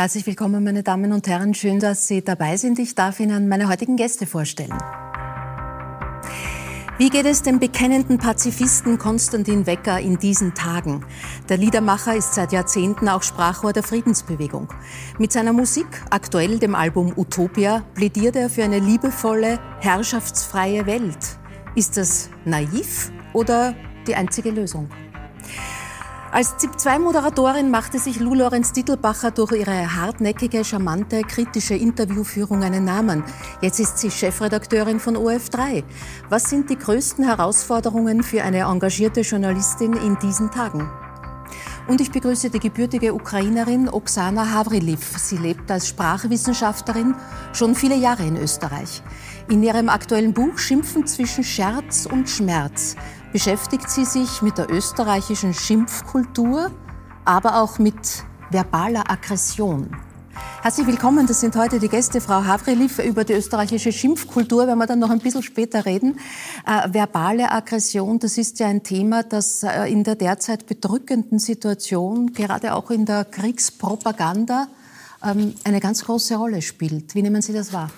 Herzlich willkommen, meine Damen und Herren. Schön, dass Sie dabei sind. Ich darf Ihnen meine heutigen Gäste vorstellen. Wie geht es dem bekennenden Pazifisten Konstantin Wecker in diesen Tagen? Der Liedermacher ist seit Jahrzehnten auch Sprachrohr der Friedensbewegung. Mit seiner Musik, aktuell dem Album Utopia, plädiert er für eine liebevolle, herrschaftsfreie Welt. Ist das naiv oder die einzige Lösung? Als ZIP-2-Moderatorin machte sich Lou Lorenz Dittelbacher durch ihre hartnäckige, charmante, kritische Interviewführung einen Namen. Jetzt ist sie Chefredakteurin von OF3. Was sind die größten Herausforderungen für eine engagierte Journalistin in diesen Tagen? Und ich begrüße die gebürtige Ukrainerin Oksana Havriliv. Sie lebt als Sprachwissenschaftlerin schon viele Jahre in Österreich. In ihrem aktuellen Buch Schimpfen zwischen Scherz und Schmerz beschäftigt sie sich mit der österreichischen Schimpfkultur, aber auch mit verbaler Aggression. Herzlich willkommen, das sind heute die Gäste. Frau Havriliv über die österreichische Schimpfkultur, werden wir dann noch ein bisschen später reden. Äh, verbale Aggression, das ist ja ein Thema, das äh, in der derzeit bedrückenden Situation, gerade auch in der Kriegspropaganda, ähm, eine ganz große Rolle spielt. Wie nehmen Sie das wahr?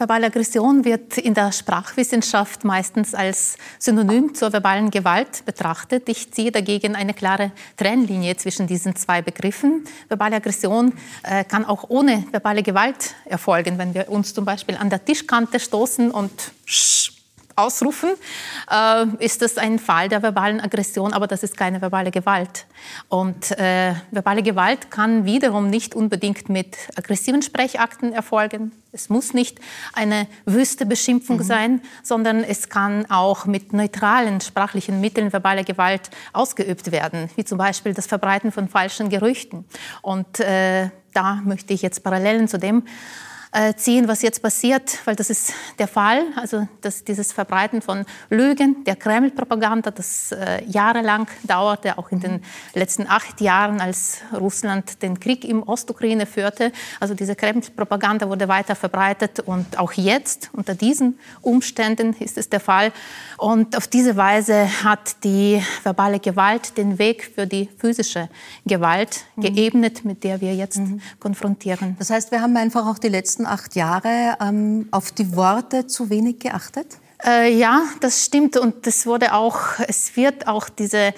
Verbale Aggression wird in der Sprachwissenschaft meistens als Synonym zur verbalen Gewalt betrachtet. Ich ziehe dagegen eine klare Trennlinie zwischen diesen zwei Begriffen. Verbale Aggression äh, kann auch ohne verbale Gewalt erfolgen, wenn wir uns zum Beispiel an der Tischkante stoßen und ausrufen, äh, ist das ein Fall der verbalen Aggression, aber das ist keine verbale Gewalt. Und äh, verbale Gewalt kann wiederum nicht unbedingt mit aggressiven Sprechakten erfolgen. Es muss nicht eine wüste Beschimpfung mhm. sein, sondern es kann auch mit neutralen sprachlichen Mitteln verbale Gewalt ausgeübt werden, wie zum Beispiel das Verbreiten von falschen Gerüchten. Und äh, da möchte ich jetzt Parallelen zu dem ziehen, was jetzt passiert, weil das ist der Fall. Also dass dieses Verbreiten von Lügen, der Kreml-Propaganda, das äh, jahrelang dauerte, auch in den letzten acht Jahren, als Russland den Krieg im Ostukraine führte. Also diese Kreml-Propaganda wurde weiter verbreitet und auch jetzt unter diesen Umständen ist es der Fall. Und auf diese Weise hat die verbale Gewalt den Weg für die physische Gewalt mhm. geebnet, mit der wir jetzt mhm. konfrontieren. Das heißt, wir haben einfach auch die letzten letzten acht Jahre ähm, auf die Worte zu wenig geachtet? Äh, ja, das stimmt und es wurde auch, es wird auch diese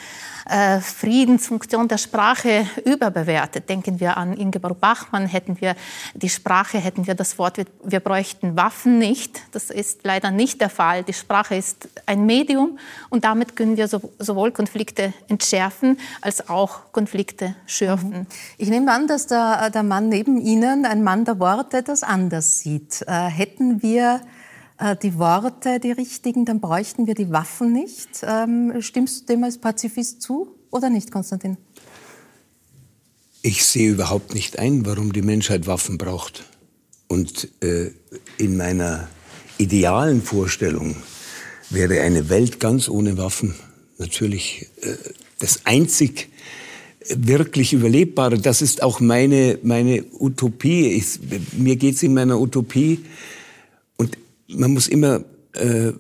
äh, Friedensfunktion der Sprache überbewertet. Denken wir an Ingeborg Bachmann, hätten wir die Sprache, hätten wir das Wort, wir, wir bräuchten Waffen nicht. Das ist leider nicht der Fall. Die Sprache ist ein Medium und damit können wir so, sowohl Konflikte entschärfen als auch Konflikte schürfen. Ich nehme an, dass der, der Mann neben Ihnen, ein Mann der Worte, das anders sieht. Äh, hätten wir die Worte die richtigen, dann bräuchten wir die Waffen nicht. Ähm, stimmst du dem als Pazifist zu oder nicht, Konstantin? Ich sehe überhaupt nicht ein, warum die Menschheit Waffen braucht. Und äh, in meiner idealen Vorstellung wäre eine Welt ganz ohne Waffen natürlich äh, das einzig wirklich Überlebbare. Das ist auch meine, meine Utopie. Ich, mir geht es in meiner Utopie man muss immer äh,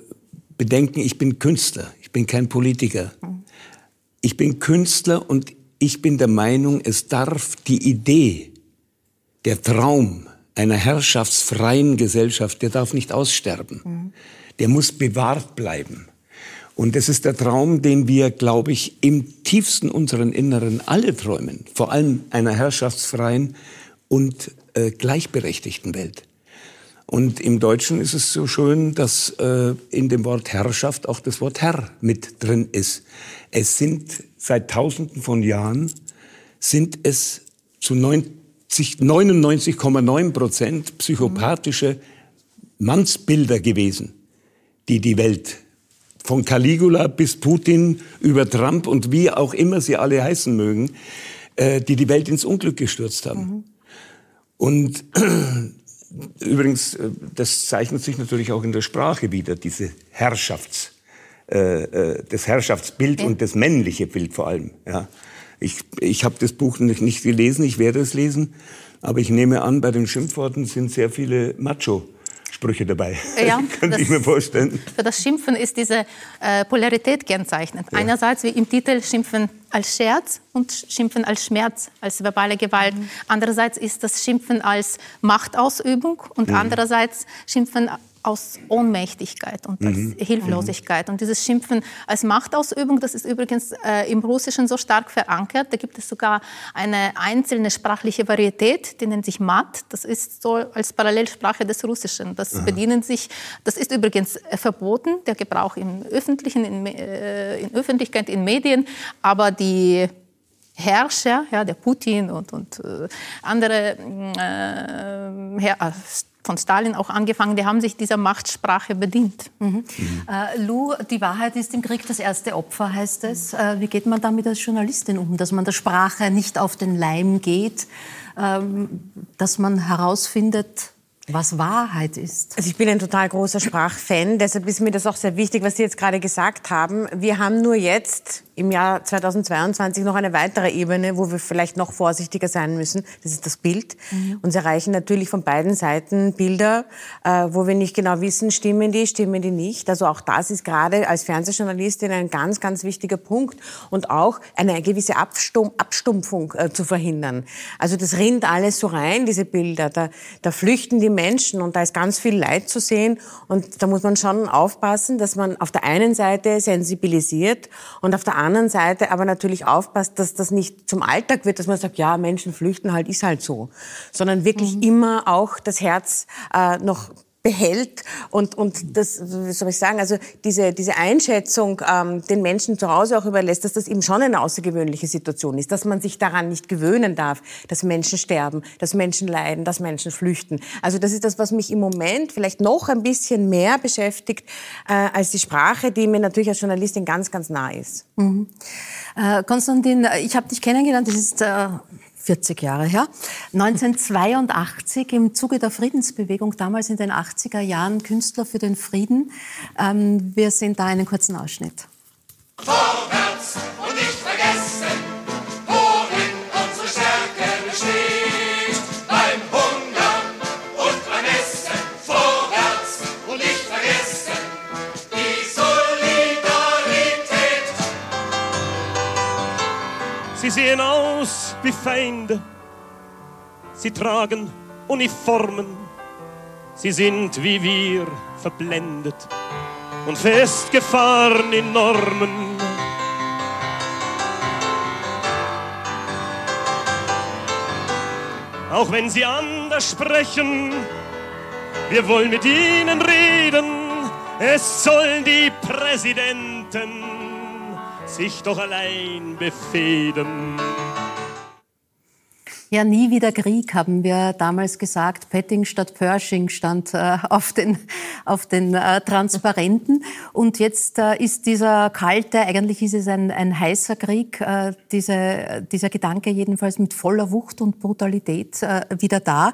bedenken, ich bin Künstler, ich bin kein Politiker. Ich bin Künstler und ich bin der Meinung, es darf die Idee, der Traum einer herrschaftsfreien Gesellschaft, der darf nicht aussterben. Der muss bewahrt bleiben. Und das ist der Traum, den wir, glaube ich, im tiefsten unseren Inneren alle träumen. Vor allem einer herrschaftsfreien und äh, gleichberechtigten Welt. Und im Deutschen ist es so schön, dass äh, in dem Wort Herrschaft auch das Wort Herr mit drin ist. Es sind seit Tausenden von Jahren sind es zu 99,9 Prozent psychopathische Mannsbilder gewesen, die die Welt von Caligula bis Putin über Trump und wie auch immer sie alle heißen mögen, äh, die die Welt ins Unglück gestürzt haben. Mhm. Und Übrigens, äh, das zeichnet sich natürlich auch in der Sprache wieder, diese Herrschafts, äh, äh das Herrschaftsbild okay. und das männliche Bild vor allem. Ja. Ich, ich habe das Buch nicht, nicht gelesen, ich werde es lesen, aber ich nehme an, bei den Schimpfworten sind sehr viele Macho Sprüche dabei. Ja, Könnte ich mir vorstellen. Für das Schimpfen ist diese äh, Polarität kennzeichnend. Ja. Einerseits, wie im Titel, Schimpfen als Scherz und Schimpfen als Schmerz, als verbale Gewalt. Mhm. Andererseits ist das Schimpfen als Machtausübung und mhm. andererseits Schimpfen aus Ohnmächtigkeit und als mhm. Hilflosigkeit. Und dieses Schimpfen als Machtausübung, das ist übrigens äh, im Russischen so stark verankert. Da gibt es sogar eine einzelne sprachliche Varietät, die nennt sich Mat. Das ist so als Parallelsprache des Russischen. Das Aha. bedienen sich, das ist übrigens äh, verboten, der Gebrauch im Öffentlichen, in, äh, in Öffentlichkeit, in Medien. Aber die Herrscher, ja, der Putin und, und äh, andere äh, Herr, äh, von Stalin auch angefangen, die haben sich dieser Machtsprache bedient. Mhm. Mhm. Äh, Lou, die Wahrheit ist im Krieg das erste Opfer, heißt es. Äh, wie geht man damit als Journalistin um, dass man der Sprache nicht auf den Leim geht, ähm, dass man herausfindet, was Wahrheit ist. Also ich bin ein total großer Sprachfan, deshalb ist mir das auch sehr wichtig, was Sie jetzt gerade gesagt haben. Wir haben nur jetzt im Jahr 2022 noch eine weitere Ebene, wo wir vielleicht noch vorsichtiger sein müssen. Das ist das Bild. Mhm. Uns erreichen natürlich von beiden Seiten Bilder, äh, wo wir nicht genau wissen, stimmen die, stimmen die nicht. Also auch das ist gerade als Fernsehjournalistin ein ganz, ganz wichtiger Punkt. Und auch eine gewisse Abstumpf Abstumpfung äh, zu verhindern. Also das rinnt alles so rein, diese Bilder. Da, da flüchten die Menschen und da ist ganz viel Leid zu sehen. Und da muss man schon aufpassen, dass man auf der einen Seite sensibilisiert und auf der anderen Seite aber natürlich aufpasst, dass das nicht zum Alltag wird, dass man sagt, ja, Menschen flüchten halt, ist halt so. Sondern wirklich mhm. immer auch das Herz äh, noch behält und, und das, wie soll ich sagen, also diese, diese Einschätzung ähm, den Menschen zu Hause auch überlässt, dass das eben schon eine außergewöhnliche Situation ist, dass man sich daran nicht gewöhnen darf, dass Menschen sterben, dass Menschen leiden, dass Menschen flüchten. Also das ist das, was mich im Moment vielleicht noch ein bisschen mehr beschäftigt äh, als die Sprache, die mir natürlich als Journalistin ganz, ganz nah ist. Mhm. Äh, Konstantin, ich habe dich kennengelernt, das ist äh 40 Jahre her. 1982 im Zuge der Friedensbewegung, damals in den 80er Jahren, Künstler für den Frieden. Ähm, wir sehen da einen kurzen Ausschnitt. Vorwärts und nicht vergessen, worin unsere Stärke besteht. Beim Hungern und beim Essen, vorwärts und nicht vergessen, die Solidarität. Sie sehen aus wie Feinde. Sie tragen Uniformen, sie sind wie wir verblendet und festgefahren in Normen. Auch wenn sie anders sprechen, wir wollen mit ihnen reden, es sollen die Präsidenten sich doch allein befehden. Ja, nie wieder Krieg, haben wir damals gesagt. Petting statt Pershing stand äh, auf den, auf den äh, Transparenten. Und jetzt äh, ist dieser kalte, eigentlich ist es ein, ein heißer Krieg, äh, diese, dieser Gedanke jedenfalls mit voller Wucht und Brutalität äh, wieder da.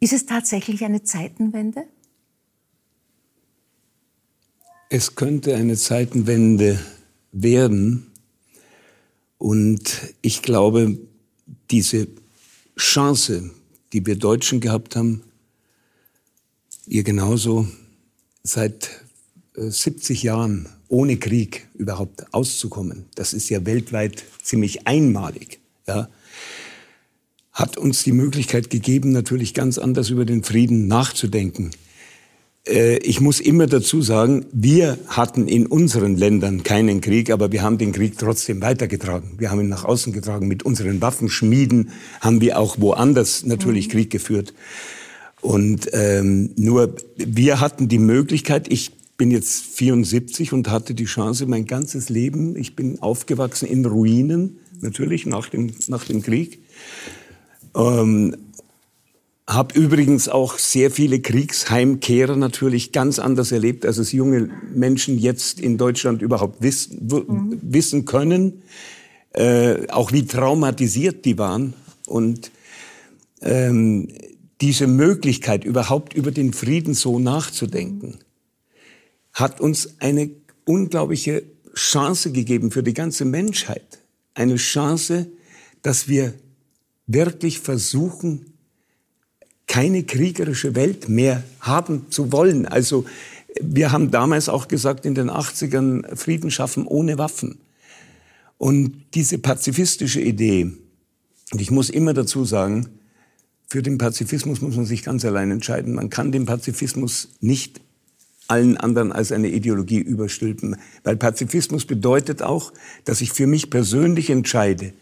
Ist es tatsächlich eine Zeitenwende? Es könnte eine Zeitenwende werden. Und ich glaube, diese Chance, die wir Deutschen gehabt haben, ihr genauso. Seit 70 äh, Jahren ohne Krieg überhaupt auszukommen, das ist ja weltweit ziemlich einmalig, ja, hat uns die Möglichkeit gegeben, natürlich ganz anders über den Frieden nachzudenken. Äh, ich muss immer dazu sagen, wir hatten in unseren Ländern keinen Krieg, aber wir haben den Krieg trotzdem weitergetragen. Wir haben ihn nach außen getragen. Mit unseren Waffenschmieden haben wir auch woanders natürlich mhm. Krieg geführt. Und ähm, nur wir hatten die Möglichkeit, ich bin jetzt 74 und hatte die Chance, mein ganzes Leben, ich bin aufgewachsen in Ruinen, natürlich nach dem, nach dem Krieg. Ähm, habe übrigens auch sehr viele Kriegsheimkehrer natürlich ganz anders erlebt, als es junge Menschen jetzt in Deutschland überhaupt wissen, mhm. wissen können. Äh, auch wie traumatisiert die waren. Und ähm, diese Möglichkeit, überhaupt über den Frieden so nachzudenken, hat uns eine unglaubliche Chance gegeben für die ganze Menschheit. Eine Chance, dass wir wirklich versuchen, keine kriegerische Welt mehr haben zu wollen. Also wir haben damals auch gesagt, in den 80ern Frieden schaffen ohne Waffen. Und diese pazifistische Idee, und ich muss immer dazu sagen, für den Pazifismus muss man sich ganz allein entscheiden. Man kann den Pazifismus nicht allen anderen als eine Ideologie überstülpen. Weil Pazifismus bedeutet auch, dass ich für mich persönlich entscheide,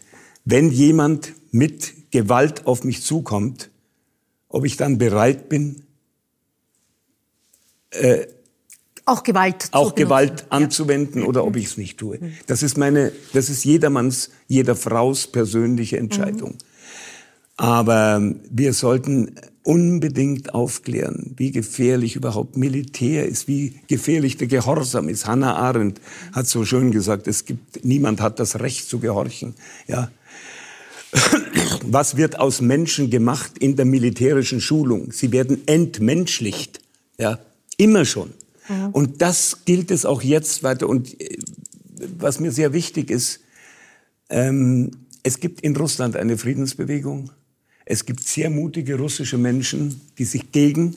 wenn jemand mit Gewalt auf mich zukommt, ob ich dann bereit bin, äh, auch Gewalt, auch Gewalt anzuwenden ja. oder ob ich es nicht tue. Das ist meine, das ist jedermanns, jeder Fraus persönliche Entscheidung. Mhm. Aber wir sollten unbedingt aufklären, wie gefährlich überhaupt Militär ist, wie gefährlich der Gehorsam ist. Hannah Arendt hat so schön gesagt, es gibt, niemand hat das Recht zu gehorchen. Ja. Was wird aus Menschen gemacht in der militärischen Schulung? Sie werden entmenschlicht. Ja, immer schon. Mhm. Und das gilt es auch jetzt weiter. Und äh, was mir sehr wichtig ist, ähm, es gibt in Russland eine Friedensbewegung. Es gibt sehr mutige russische Menschen, die sich gegen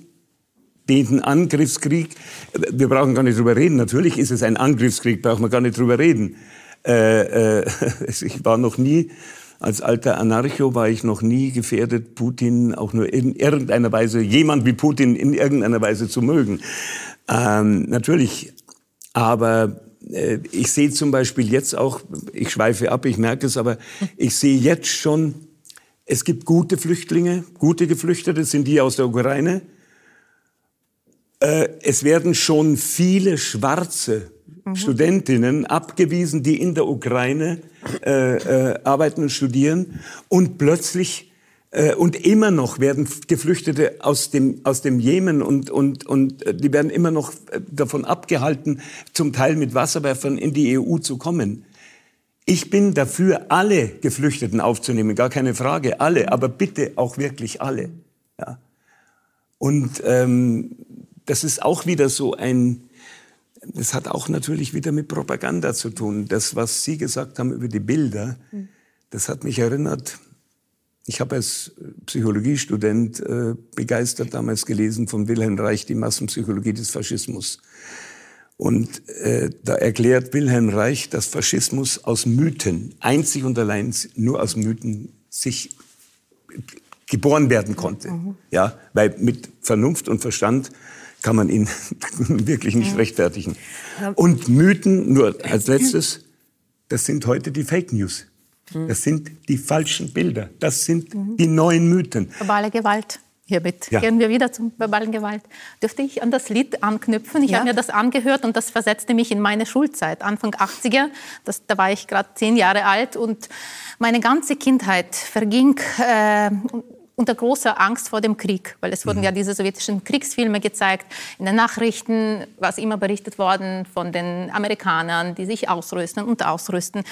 den Angriffskrieg, wir brauchen gar nicht drüber reden, natürlich ist es ein Angriffskrieg, brauchen wir gar nicht drüber reden. Äh, äh, ich war noch nie, als alter Anarcho war ich noch nie gefährdet, Putin auch nur in irgendeiner Weise, jemand wie Putin in irgendeiner Weise zu mögen. Ähm, natürlich, aber äh, ich sehe zum Beispiel jetzt auch, ich schweife ab, ich merke es, aber ich sehe jetzt schon, es gibt gute Flüchtlinge, gute Geflüchtete, sind die aus der Ukraine. Äh, es werden schon viele schwarze mhm. Studentinnen abgewiesen, die in der Ukraine äh, äh, arbeiten und studieren. Und plötzlich äh, und immer noch werden Geflüchtete aus dem, aus dem Jemen und, und, und äh, die werden immer noch davon abgehalten, zum Teil mit Wasserwerfern in die EU zu kommen. Ich bin dafür, alle Geflüchteten aufzunehmen, gar keine Frage, alle, aber bitte auch wirklich alle. Ja. Und ähm, das ist auch wieder so ein, das hat auch natürlich wieder mit Propaganda zu tun. Das, was Sie gesagt haben über die Bilder, das hat mich erinnert. Ich habe als Psychologiestudent äh, begeistert damals gelesen von Wilhelm Reich die Massenpsychologie des Faschismus. Und äh, da erklärt Wilhelm Reich, dass Faschismus aus Mythen, einzig und allein nur aus Mythen, sich geboren werden konnte. Mhm. Ja, weil mit Vernunft und Verstand kann man ihn wirklich nicht rechtfertigen. Und Mythen, nur als letztes, das sind heute die Fake News. Mhm. Das sind die falschen Bilder. Das sind mhm. die neuen Mythen. Verbale Gewalt. Hiermit ja. gehen wir wieder zur verbalen Gewalt. Dürfte ich an das Lied anknüpfen? Ich ja. habe mir das angehört und das versetzte mich in meine Schulzeit, Anfang 80er. Das, da war ich gerade zehn Jahre alt und meine ganze Kindheit verging äh, unter großer Angst vor dem Krieg, weil es wurden mhm. ja diese sowjetischen Kriegsfilme gezeigt. In den Nachrichten war es immer berichtet worden von den Amerikanern, die sich ausrüsten und ausrüsten.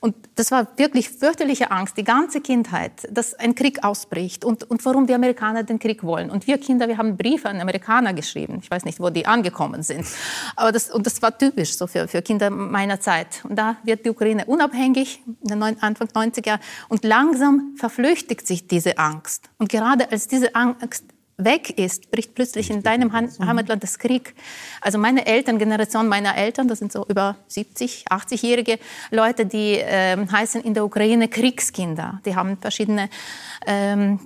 Und das war wirklich fürchterliche Angst, die ganze Kindheit, dass ein Krieg ausbricht und, und warum die Amerikaner den Krieg wollen. Und wir Kinder, wir haben Briefe an Amerikaner geschrieben. Ich weiß nicht, wo die angekommen sind. Aber das, und das war typisch so für, für Kinder meiner Zeit. Und da wird die Ukraine unabhängig, Anfang 90er, und langsam verflüchtigt sich diese Angst. Und gerade als diese Angst weg ist, bricht plötzlich in deinem Heimatland das Krieg. Also meine Eltern, Generation meiner Eltern, das sind so über 70, 80-jährige Leute, die äh, heißen in der Ukraine Kriegskinder. Die haben verschiedene ähm,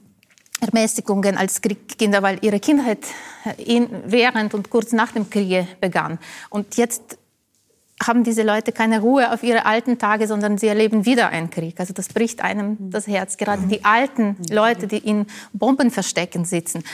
Ermäßigungen als Kinder, weil ihre Kindheit in, während und kurz nach dem Krieg begann. Und jetzt haben diese Leute keine Ruhe auf ihre alten Tage, sondern sie erleben wieder einen Krieg. Also das bricht einem das Herz. Gerade die alten Leute, die in Bombenverstecken sitzen.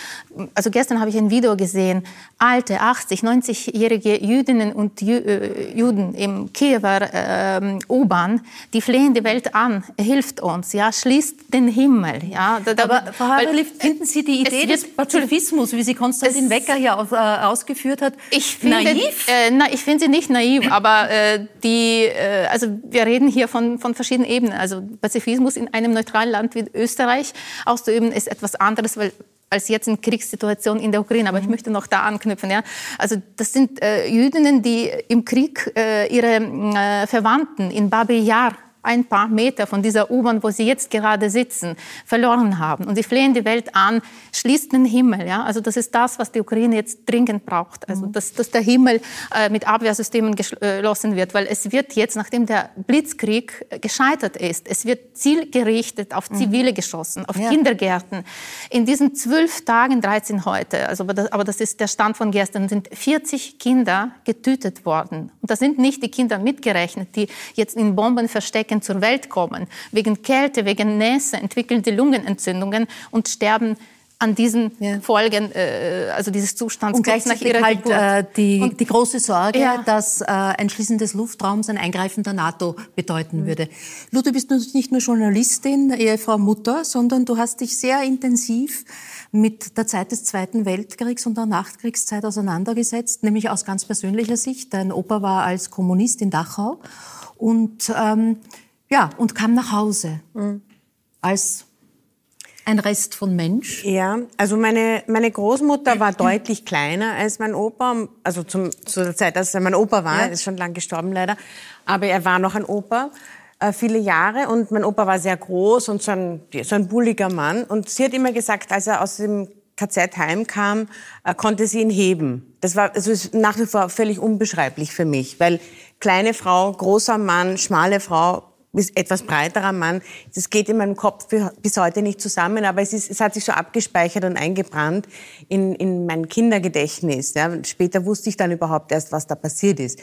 Also gestern habe ich ein Video gesehen, alte, 80, 90-jährige Jüdinnen und äh, Juden im Kiewer äh, U-Bahn, die flehen die Welt an, hilft uns, ja, schließt den Himmel. Ja. Aber Frau Haberli, finden Sie die Idee des Pazifismus, wie sie Konstantin Wecker hier aus, äh, ausgeführt hat, ich finde, naiv? Äh, na, ich finde sie nicht naiv, aber äh, die, äh, also wir reden hier von, von verschiedenen Ebenen. Also Pazifismus in einem neutralen Land wie Österreich auszuüben, ist etwas anderes, weil als jetzt in Kriegssituation in der Ukraine. Aber ich mhm. möchte noch da anknüpfen. Ja? Also das sind äh, Jüdinnen, die im Krieg äh, ihre äh, Verwandten in Babi Yar ein paar Meter von dieser U-Bahn, wo sie jetzt gerade sitzen, verloren haben. Und sie flehen die Welt an, schließt den Himmel. Ja? Also das ist das, was die Ukraine jetzt dringend braucht. Also dass, dass der Himmel äh, mit Abwehrsystemen geschlossen wird. Weil es wird jetzt, nachdem der Blitzkrieg gescheitert ist, es wird zielgerichtet auf Zivile geschossen, auf Ja. Kindergärten. In diesen zwölf Tagen, 13 heute, also aber das, aber das ist der Stand von gestern, sind 40 Kinder getötet worden. Und das sind nicht die Kinder mitgerechnet, die jetzt in Bomben verstecken zur Welt kommen. Wegen Kälte, wegen Nässe entwickeln die Lungenentzündungen und sterben an diesen Ja. Folgen, äh, also dieses Zustands Und gleichzeitig halt äh, die, Und- die große Sorge, Ja. dass äh, ein Schließen des Luftraums ein Eingreifen der NATO bedeuten Mhm. würde. Lu, du bist nicht nur Journalistin, Ehefrau, Mutter, sondern du hast dich sehr intensiv mit der Zeit des Zweiten Weltkriegs und der Nachkriegszeit auseinandergesetzt, nämlich aus ganz persönlicher Sicht. Dein Opa war als Kommunist in Dachau und, ähm, ja, und kam nach Hause Mhm. als ein Rest von Mensch. Ja, also meine, meine Großmutter war deutlich kleiner als mein Opa, also zum, zu der Zeit, als er mein Opa war, Ja. ist schon lang gestorben leider, aber er war noch ein Opa, äh, viele Jahre und mein Opa war sehr groß und so ein, so ein bulliger Mann und sie hat immer gesagt, als er aus dem KZ heimkam, äh, konnte sie ihn heben. Das war also ist nach wie vor völlig unbeschreiblich für mich, weil kleine Frau, großer Mann, schmale Frau, etwas breiterer Mann. Das geht in meinem Kopf bi- bis heute nicht zusammen, aber es, ist, es hat sich so abgespeichert und eingebrannt in, in mein Kindergedächtnis. Ja. Später wusste ich dann überhaupt erst, was da passiert ist.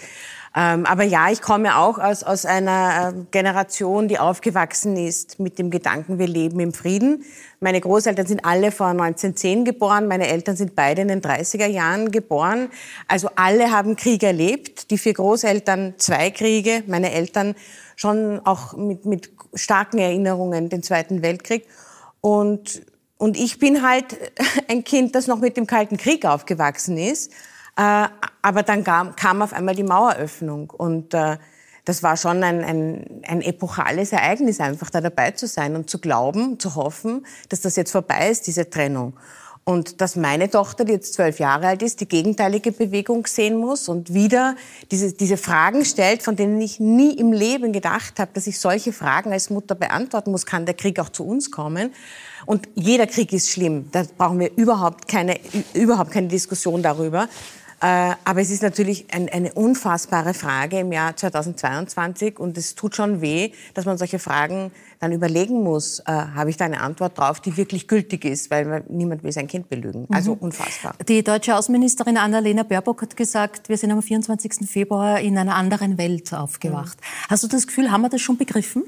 Ähm, aber ja, ich komme auch aus, aus einer äh, Generation, die aufgewachsen ist mit dem Gedanken, wir leben im Frieden. Meine Großeltern sind alle vor 1910 geboren, meine Eltern sind beide in den 30er Jahren geboren. Also alle haben Krieg erlebt. Die vier Großeltern zwei Kriege, meine Eltern schon auch mit, mit starken Erinnerungen den Zweiten Weltkrieg. Und, und ich bin halt ein Kind, das noch mit dem Kalten Krieg aufgewachsen ist. Äh, aber dann kam, auf einmal die Maueröffnung. Und äh, das war schon ein, ein, ein epochales Ereignis, einfach da dabei zu sein und zu glauben, zu hoffen, dass das jetzt vorbei ist, diese Trennung. Und dass meine Tochter, die jetzt zwölf Jahre alt ist, die gegenteilige Bewegung sehen muss und wieder diese, diese Fragen stellt, von denen ich nie im Leben gedacht habe, dass ich solche Fragen als Mutter beantworten muss. Kann der Krieg auch zu uns kommen? Und jeder Krieg ist schlimm. Da brauchen wir überhaupt keine, überhaupt keine Diskussion darüber. Äh, Aber es ist natürlich ein, eine unfassbare Frage im Jahr 2022 und es tut schon weh, dass man solche Fragen dann überlegen muss, äh, habe ich da eine Antwort drauf, die wirklich gültig ist, weil man, niemand will sein Kind belügen. Also unfassbar. Die deutsche Außenministerin Annalena Baerbock hat gesagt, wir sind am 24. Februar in einer anderen Welt aufgewacht. Hast du das Gefühl, haben wir das schon begriffen?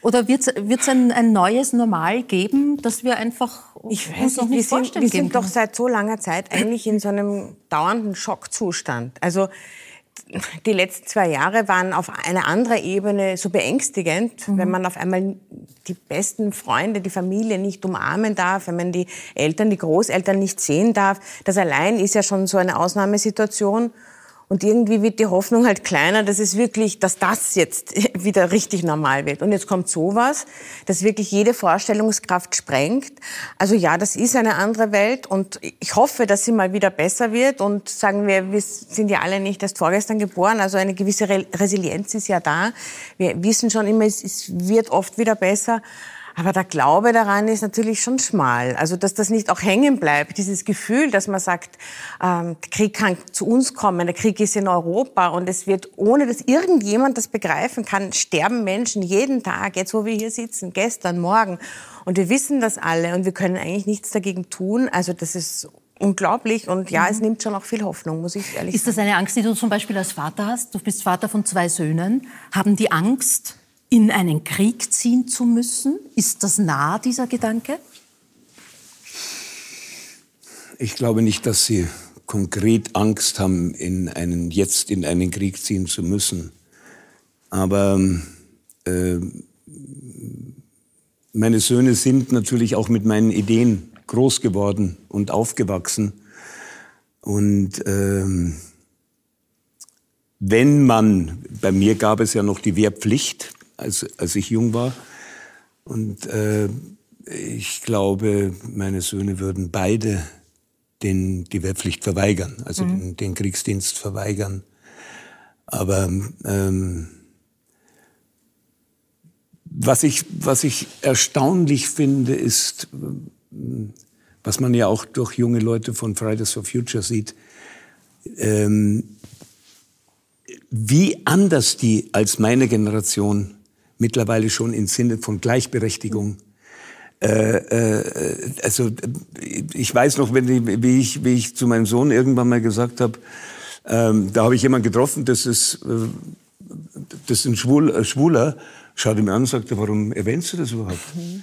Oder wird es ein, ein neues Normal geben, das wir einfach Ich uns weiß noch nicht, wir nicht sind, vorstellen wir sind doch seit so langer Zeit eigentlich in so einem dauernden Schockzustand. Also die letzten zwei Jahre waren auf einer anderen Ebene so beängstigend, wenn man auf einmal die besten Freunde, die Familie nicht umarmen darf, wenn man die Eltern, die Großeltern nicht sehen darf. Das allein ist ja schon so eine Ausnahmesituation. Und irgendwie wird die Hoffnung halt kleiner, dass es wirklich, dass das jetzt wieder richtig normal wird. Und jetzt kommt sowas, das wirklich jede Vorstellungskraft sprengt. Also ja, das ist eine andere Welt und ich hoffe, dass sie mal wieder besser wird. Und sagen wir, wir sind ja alle nicht erst vorgestern geboren, also eine gewisse Re Resilienz ist ja da. Wir wissen schon immer, es wird oft wieder besser. Aber der Glaube daran ist natürlich schon schmal. Also, dass das nicht auch hängen bleibt, dieses Gefühl, dass man sagt, ähm, der Krieg kann zu uns kommen, der Krieg ist in Europa und es wird, ohne dass irgendjemand das begreifen kann, sterben Menschen jeden Tag, jetzt wo wir hier sitzen, gestern, morgen. Und wir wissen das alle und wir können eigentlich nichts dagegen tun. Also, das ist unglaublich und ja, es nimmt schon auch viel Hoffnung, muss ich ehrlich Ist das eine Angst, die du zum Beispiel als Vater hast? Du bist Vater von zwei Söhnen. Haben die Angst, in einen Krieg ziehen zu müssen? Ist das nah, dieser Gedanke? Ich glaube nicht, dass sie konkret Angst haben, in einen, jetzt in einen Krieg ziehen zu müssen. Aber äh, meine Söhne sind natürlich auch mit meinen Ideen groß geworden und aufgewachsen. Und ähm, wenn man, bei mir gab es ja noch die Wehrpflicht, als, als ich jung war. Und äh, ich glaube, meine Söhne würden beide den, die Wehrpflicht verweigern, also den, den Kriegsdienst verweigern. Aber ähm, was ich, was ich erstaunlich finde, ist, was man ja auch durch junge Leute von Fridays for Future sieht, ähm, wie anders die als meine Generation mittlerweile schon im Sinne von Gleichberechtigung. Äh, äh, also ich weiß noch, wenn wie, ich, wie ich zu meinem Sohn irgendwann mal gesagt habe, ähm, da habe ich jemanden getroffen, das ist, äh, das ist ein Schwul, äh, Schwuler, schaut ihn an und sagt, warum erwähnst du das überhaupt?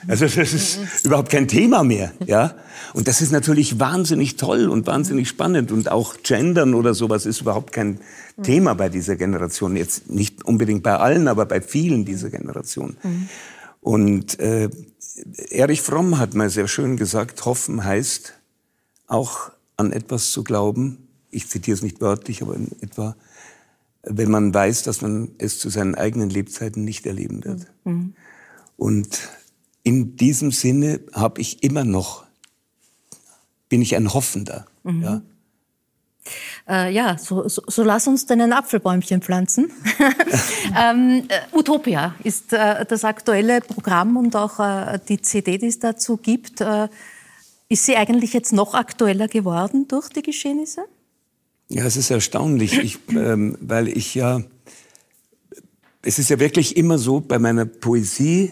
Also das ist überhaupt kein Thema mehr, ja. Und das ist natürlich wahnsinnig toll und wahnsinnig spannend und auch Gendern oder sowas ist überhaupt kein Thema bei dieser Generation. Jetzt nicht unbedingt bei allen, aber bei vielen dieser Generation. Und äh, Erich Fromm hat mal sehr schön gesagt, hoffen heißt auch an etwas zu glauben. Ich zitiere es nicht wörtlich, aber in etwa, wenn man weiß, dass man es zu seinen eigenen Lebzeiten nicht erleben wird. Mhm. Und in diesem Sinne habe ich immer noch, bin ich ein Hoffender. Mhm. Ja? Äh, ja, so, so, so, lass uns denn ein Apfelbäumchen pflanzen. ähm, äh, Utopia ist äh, das aktuelle Programm und auch äh, die CD, die es dazu gibt. Äh, ist sie eigentlich jetzt noch aktueller geworden durch die Geschehnisse? Ja, es ist erstaunlich, ich, ähm, weil ich ja, es ist ja wirklich immer so bei meiner Poesie,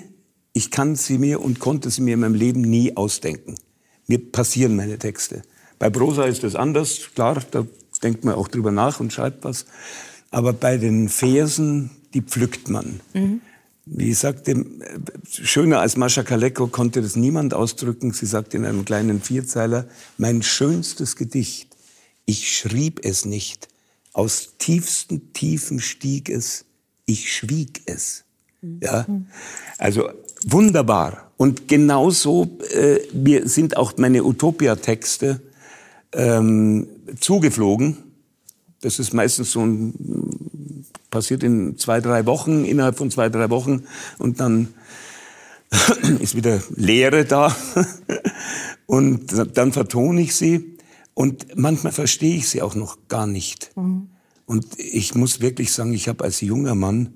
ich kann sie mir und konnte sie mir in meinem Leben nie ausdenken. Mir passieren meine Texte. Bei Prosa ist das anders, klar, da denkt man auch drüber nach und schreibt was. Aber bei den Versen, die pflückt man. Mhm. Wie ich sagte, schöner als Mascha Kaleko konnte das niemand ausdrücken. Sie sagte in einem kleinen Vierzeiler, mein schönstes Gedicht, ich schrieb es nicht, aus tiefsten Tiefen stieg es, ich schwieg es. Ja, also wunderbar. Und genauso äh, mir sind auch meine Utopia-Texte ähm, zugeflogen. Das ist meistens so ein, passiert in zwei, drei Wochen, innerhalb von zwei, drei Wochen und dann ist wieder Leere da und dann vertone ich sie und manchmal verstehe ich sie auch noch gar nicht. Mhm. Und ich muss wirklich sagen, ich habe als junger Mann,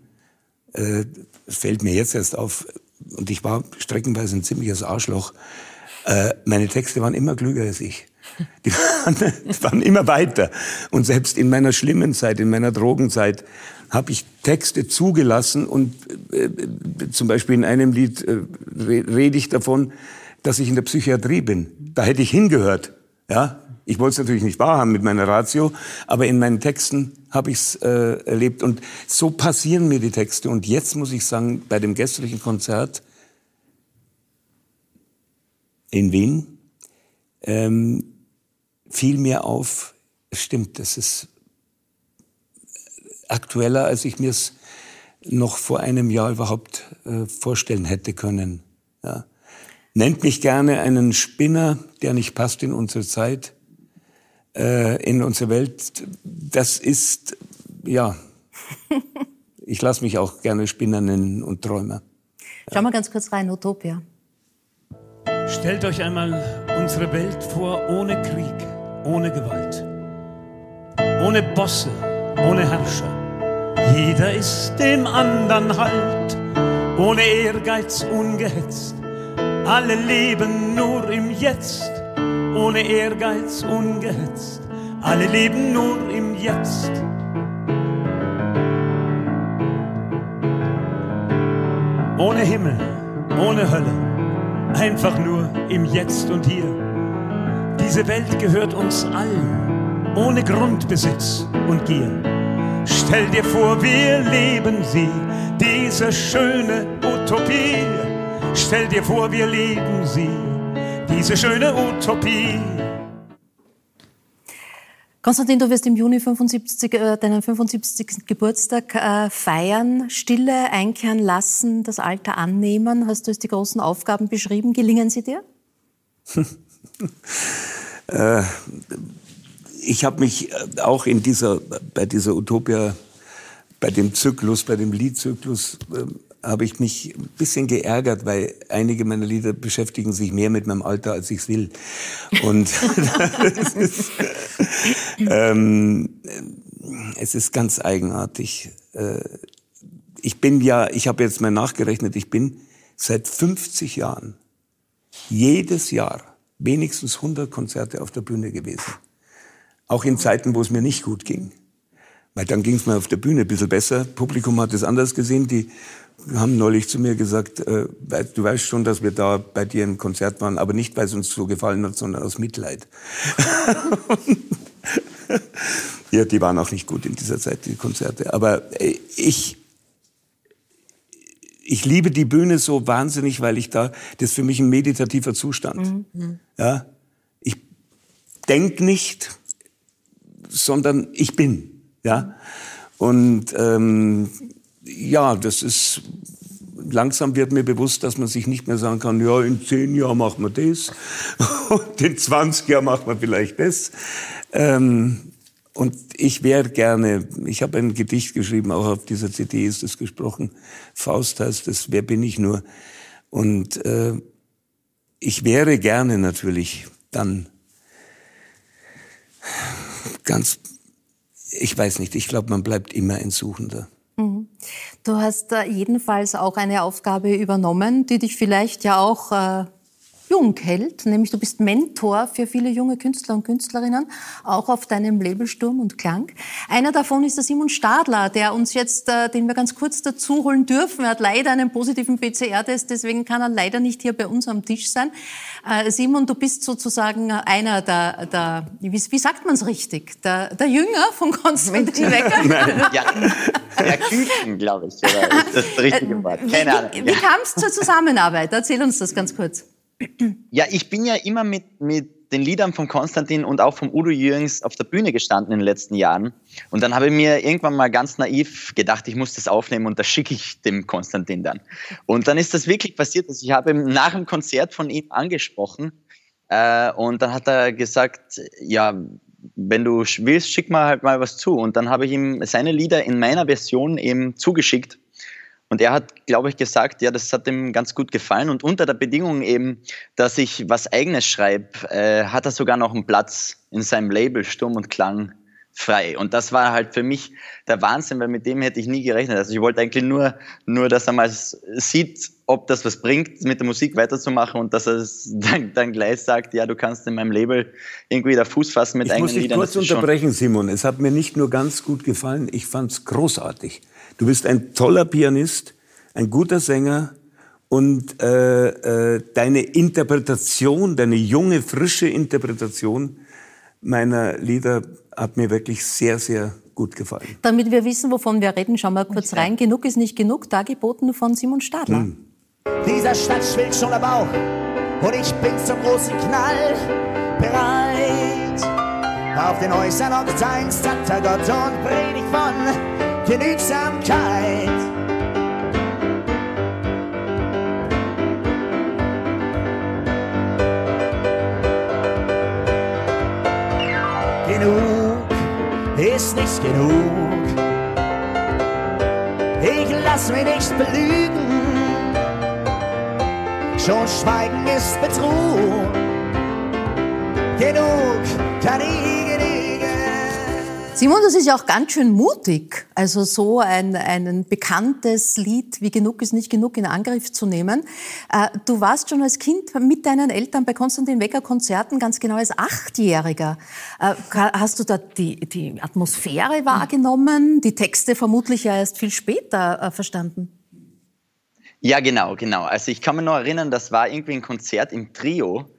äh, fällt mir jetzt erst auf, und ich war streckenweise ein ziemliches Arschloch, äh, meine Texte waren immer klüger als ich. Die waren, waren immer weiter. Und selbst in meiner schlimmen Zeit, in meiner Drogenzeit, habe ich Texte zugelassen und äh, zum Beispiel in einem Lied äh, rede ich davon, dass ich in der Psychiatrie bin. Da hätte ich hingehört. Ja, ich wollte es natürlich nicht wahrhaben mit meiner Ratio, aber in meinen Texten habe ich es äh, erlebt und so passieren mir die Texte. Und jetzt muss ich sagen, bei dem gestrigen Konzert in Wien ähm, fiel mir auf, stimmt, das ist aktueller, als ich mir es noch vor einem Jahr überhaupt äh, vorstellen hätte können. Ja. Nennt mich gerne einen Spinner, der nicht passt in unsere Zeit, äh, in unsere Welt. Das ist, ja, ich lasse mich auch gerne Spinner nennen und Träumer. Ja. Schau mal ganz kurz rein, Utopia. Stellt euch einmal unsere Welt vor ohne Krieg ohne Gewalt, ohne Bosse, ohne Herrscher. Jeder ist dem anderen Halt, ohne Ehrgeiz ungehetzt. Alle leben nur im Jetzt, ohne Ehrgeiz ungehetzt. Alle leben nur im Jetzt. Ohne Himmel, ohne Hölle, einfach nur im Jetzt und hier. Diese Welt gehört uns allen, ohne Grundbesitz und Gier. Stell dir vor, wir leben sie, diese schöne Utopie. Stell dir vor, wir leben sie, diese schöne Utopie. Konstantin, du wirst im Juni 75, äh, deinen 75. Geburtstag äh, feiern, Stille einkehren lassen, das Alter annehmen. Hast du es die großen Aufgaben beschrieben? Gelingen sie dir? Äh, ich habe mich äh, auch in dieser, bei dieser Utopia, bei dem Zyklus, bei dem Liedzyklus, äh, habe ich mich ein bisschen geärgert, weil einige meiner Lieder beschäftigen sich mehr mit meinem Alter, als ich es will. Und ist, ähm, es ist ganz eigenartig. Äh, ich bin ja, ich habe jetzt mal nachgerechnet, ich bin seit 50 Jahren jedes Jahr wenigstens 100 Konzerte auf der Bühne gewesen. Auch in Zeiten, wo es mir nicht gut ging. Weil dann ging es mir auf der Bühne ein bisschen besser. Publikum hat es anders gesehen. Die haben neulich zu mir gesagt, äh, du weißt schon, dass wir da bei dir im Konzert waren, aber nicht, weil es uns so gefallen hat, sondern aus Mitleid. ja, die waren auch nicht gut in dieser Zeit, die Konzerte. Aber äh, ich, ich liebe die Bühne so wahnsinnig, weil ich da, das ist für mich ein meditativer Zustand. Mhm. Ja, ich denk nicht, sondern ich bin. Ja, und ähm, ja, das ist langsam wird mir bewusst, dass man sich nicht mehr sagen kann, ja, in zehn Jahren machen wir das und in 20 Jahren machen wir vielleicht das. Ähm, und ich wäre gerne, ich habe ein Gedicht geschrieben, auch auf dieser CD ist es gesprochen. Faust heißt es, wer bin ich nur? Und äh, ich wäre gerne natürlich dann ganz, ich weiß nicht, ich glaube, man bleibt immer ein Suchender. Mhm. Du hast äh, jedenfalls auch eine Aufgabe übernommen, die dich vielleicht ja auch äh, jung hält, nämlich du bist Mentor für viele junge Künstler und Künstlerinnen, auch auf deinem Label Sturm und Klang. Einer davon ist der Simon Stadler, der uns jetzt, äh, den wir ganz kurz dazu holen dürfen. Er hat leider einen positiven PCR-Test, deswegen kann er leider nicht hier bei uns am Tisch sein. Äh, Simon, du bist sozusagen einer der, der wie, wie sagt man es richtig, der, der Jünger von Konstantin Wecker. ja, der Küken, glaube ich, oder ist das das richtige äh, Wort? Keine Ahnung. Wie, wie kam es zur Zusammenarbeit? Erzähl uns das ganz kurz. Ja, ich bin ja immer mit, mit den Liedern von Konstantin und auch von Udo Jürgens auf der Bühne gestanden in den letzten Jahren. Und dann habe ich mir irgendwann mal ganz naiv gedacht, ich muss das aufnehmen und das schicke ich dem Konstantin dann. Und dann ist das wirklich passiert. Also ich habe ihn nach dem Konzert von ihm angesprochen äh, und dann hat er gesagt, ja, wenn du willst, schick mal halt mal was zu. Und dann habe ich ihm seine Lieder in meiner Version eben zugeschickt. Und er hat, glaube ich, gesagt, ja, das hat ihm ganz gut gefallen. Und unter der Bedingung eben, dass ich was Eigenes schreibe, äh, hat er sogar noch einen Platz in seinem Label Sturm und Klang frei. Und das war halt für mich der Wahnsinn, weil mit dem hätte ich nie gerechnet. Also ich wollte eigentlich nur, nur, dass er mal sieht, ob das was bringt, mit der Musik weiterzumachen und dass er dann, dann gleich sagt, ja, du kannst in meinem Label irgendwie da Fuß fassen mit ich eigenen Liedern. Ich muss dich kurz unterbrechen, Simon. Es hat mir nicht nur ganz gut gefallen, ich fand es großartig. Du bist ein toller Pianist, ein guter Sänger und äh, äh, deine Interpretation, deine junge, frische Interpretation meiner Lieder hat mir wirklich sehr, sehr gut gefallen. Damit wir wissen, wovon wir reden, schauen wir kurz rein. Genug ist nicht genug, dargeboten von Simon Stadler. Hm. Dieser Stadt schwillt schon der Bauch und ich bin zum großen Knall bereit. Auf den äußeren Oktein satter Gott und Predigt von Genügsamkeit. Genug ist nicht genug. Ich lass mich nicht belügen. Schon Schweigen ist Betrug. Genug kann ich Simon, das ist ja auch ganz schön mutig, also so ein, ein bekanntes Lied wie Genug ist nicht genug in Angriff zu nehmen. Äh, du warst schon als Kind mit deinen Eltern bei Konstantin Wecker Konzerten, ganz genau als Achtjähriger. Äh, hast du da die, die Atmosphäre wahrgenommen, die Texte vermutlich ja erst viel später äh, verstanden? Ja, genau, genau. Also ich kann mich noch erinnern, das war irgendwie ein Konzert im Trio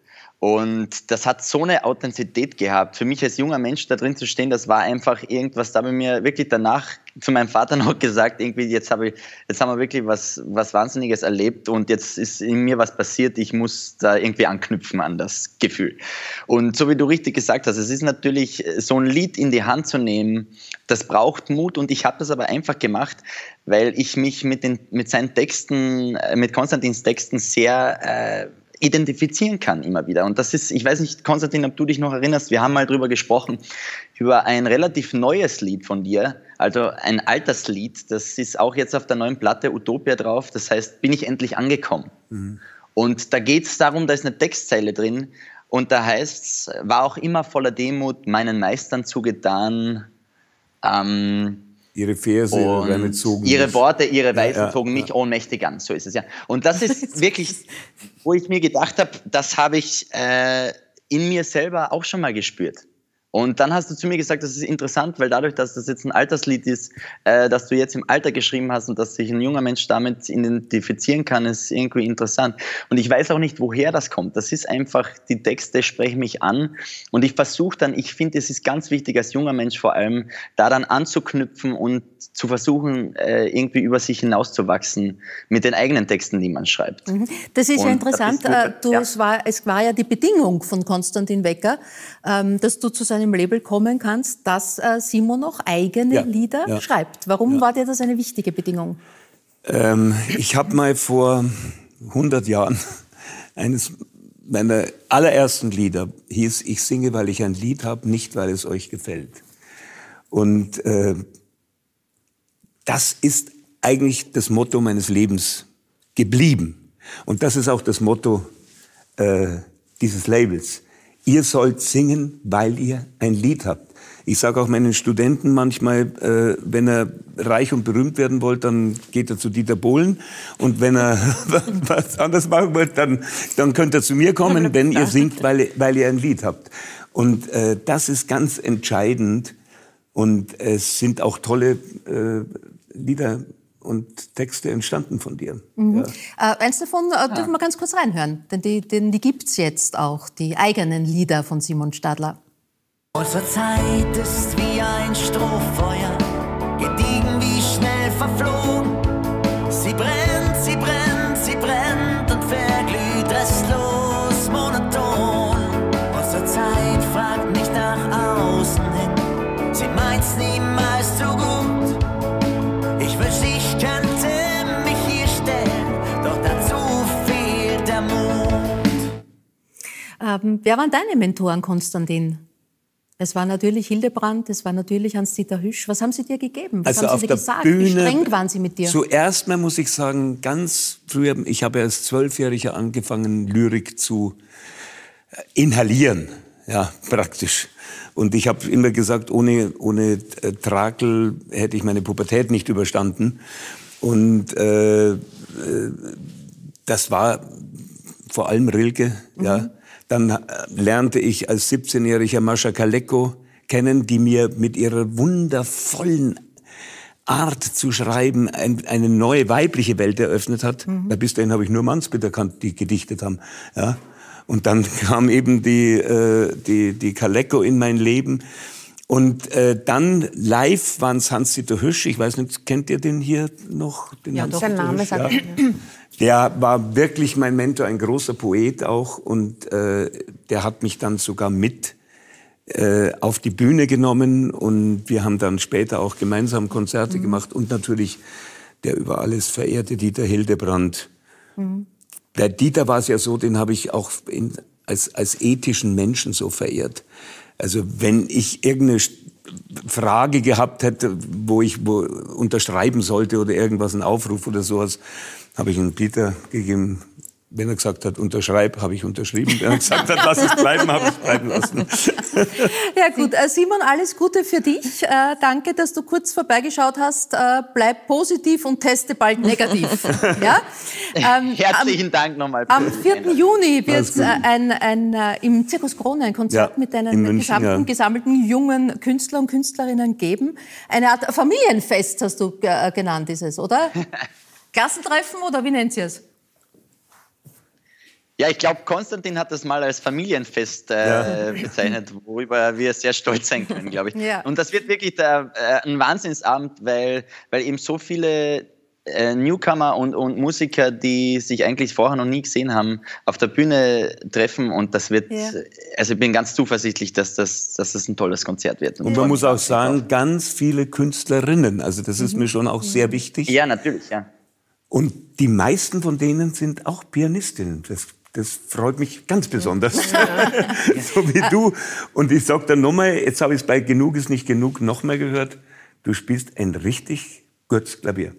und das hat so eine Authentizität gehabt. Für mich als junger Mensch da drin zu stehen, das war einfach irgendwas, da habe ich mir wirklich danach zu meinem Vater noch gesagt, irgendwie, jetzt habe ich, jetzt haben wir wirklich was, was Wahnsinniges erlebt und jetzt ist in mir was passiert, ich muss da irgendwie anknüpfen an das Gefühl. Und so wie du richtig gesagt hast, es ist natürlich, so ein Lied in die Hand zu nehmen, das braucht Mut und ich habe das aber einfach gemacht, weil ich mich mit, den, mit seinen Texten, mit Konstantins Texten sehr, äh, identifizieren kann immer wieder. Und das ist, ich weiß nicht, Konstantin, ob du dich noch erinnerst, wir haben mal drüber gesprochen, über ein relativ neues Lied von dir, also ein Alterslied, das ist auch jetzt auf der neuen Platte Utopia drauf, das heißt, bin ich endlich angekommen. Mhm. Und da geht es darum, da ist eine Textzeile drin und da heißt es, war auch immer voller Demut meinen Meistern zugetan, ähm, ihre Verse Und reingezogen. ihre Das- Worte, ihre Weisen ja, zogen mich ohnmächtig an. So ist es ja. Und das ist wirklich, wo ich mir gedacht habe, das habe ich äh, in mir selber auch schon mal gespürt. Und dann hast du zu mir gesagt, das ist interessant, weil dadurch, dass das jetzt ein Alterslied ist, äh, das du jetzt im Alter geschrieben hast und dass sich ein junger Mensch damit identifizieren kann, ist irgendwie interessant. Und ich weiß auch nicht, woher das kommt. Das ist einfach, die Texte sprechen mich an und ich versuche dann, ich finde, es ist ganz wichtig als junger Mensch vor allem, da dann anzuknüpfen und zu versuchen, äh, irgendwie über sich hinauszuwachsen mit den eigenen Texten, die man schreibt. Das ist ja Und interessant. das ist äh, Du, ja. es, war, es war ja die Bedingung von Konstantin Wecker, ähm, dass du zu seinem Label kommen kannst, dass äh, Simon noch eigene Ja, Lieder ja. schreibt. Warum war dir das eine wichtige Bedingung? Ähm, ich habe mal vor 100 Jahren eines meiner allerersten Lieder hieß Ich singe, weil ich ein Lied habe, nicht weil es euch gefällt. Und äh, das ist eigentlich das Motto meines Lebens geblieben. Und das ist auch das Motto äh, dieses Labels. Ihr sollt singen, weil ihr ein Lied habt. Ich sage auch meinen Studenten manchmal, äh, wenn er reich und berühmt werden wollt, dann geht er zu Dieter Bohlen. Und wenn er was anderes machen wollt, dann, dann könnt ihr zu mir kommen, wenn ihr singt, weil, weil ihr ein Lied habt. Und äh, das ist ganz entscheidend. Und es sind auch tolle äh, Lieder und Texte entstanden von dir. Ja. Äh, eins davon äh, dürfen wir ganz kurz reinhören, denn die, denn die gibt's jetzt auch, die eigenen Lieder von Simon Stadler. Unsere Zeit ist wie ein Strohfeuer, Ähm, wer waren deine Mentoren, Konstantin? Es war natürlich Hildebrand, es war natürlich Hans-Dieter Hüsch. Was haben sie dir gegeben? Was Also haben sie dir gesagt? Bühne. Wie streng waren sie mit dir? Zuerst mal muss ich sagen, ganz früher, ich habe als Zwölfjähriger angefangen, Lyrik zu äh, inhalieren, ja, praktisch. Und ich habe immer gesagt, ohne, ohne äh, Trakel hätte ich meine Pubertät nicht überstanden. Und äh, äh, das war vor allem Rilke, ja. Dann äh, lernte ich als 17-jähriger Mascha Kaleko kennen, die mir mit ihrer wundervollen Art zu schreiben ein, eine neue weibliche Welt eröffnet hat. Weil bis dahin habe ich nur Mannsbitter kannt, die gedichtet haben. Ja. Und dann kam eben die, äh, die, die Kaleko in mein Leben. Und äh, dann live waren es Hans-Dieter Hüsch. Ich weiß nicht, kennt ihr den hier noch? Den Ja, doch. Der Name Hüsch? sagt ja. Der war wirklich mein Mentor, ein großer Poet auch. Und äh, der hat mich dann sogar mit äh, auf die Bühne genommen. Und wir haben dann später auch gemeinsam Konzerte gemacht. Und natürlich der über alles verehrte Dieter Hildebrand. Bei Dieter war es ja so, den habe ich auch in, als, als ethischen Menschen so verehrt. Also wenn ich irgendeine Frage gehabt hätte, wo ich wo unterschreiben sollte oder irgendwas, einen Aufruf oder sowas, habe ich einen Dieter gegeben. Wenn er gesagt hat, unterschreib, habe ich unterschrieben. Wenn er gesagt hat, lass es bleiben, habe ich es bleiben lassen. Ja gut, äh, Simon, alles Gute für dich. Äh, danke, dass du kurz vorbeigeschaut hast. Äh, bleib positiv und teste bald negativ. ja? Ähm, Herzlichen Dank nochmal. Am 4. Juni wird gut. äh, ein, ein, äh, im Zirkus Krone ein Konzert Ja, mit in deinen München, gesamten, ja. gesammelten jungen Künstler und Künstlerinnen geben. Eine Art Familienfest hast du äh, genannt, ist es, oder? Klassentreffen oder wie nennt ihr es? Ja, ich glaube, Konstantin hat das mal als Familienfest äh, bezeichnet, worüber wir sehr stolz sein können, glaube ich. Ja. Und das wird wirklich der, äh, ein Wahnsinnsabend, weil, weil eben so viele äh, Newcomer und, und Musiker, die sich eigentlich vorher noch nie gesehen haben, auf der Bühne treffen und das wird, Ja. also ich bin ganz zuversichtlich, dass das, dass das ein tolles Konzert wird. Und man muss auch sagen, ganz viele Künstlerinnen. Also das ist mir schon auch sehr wichtig. Ja, natürlich, ja. Und die meisten von denen sind auch Pianistinnen. Das, das freut mich ganz besonders. so wie du. Und ich sag dann nochmal, jetzt habe ich es bei Genug ist nicht genug nochmal gehört, du spielst ein richtig gutes Klavier.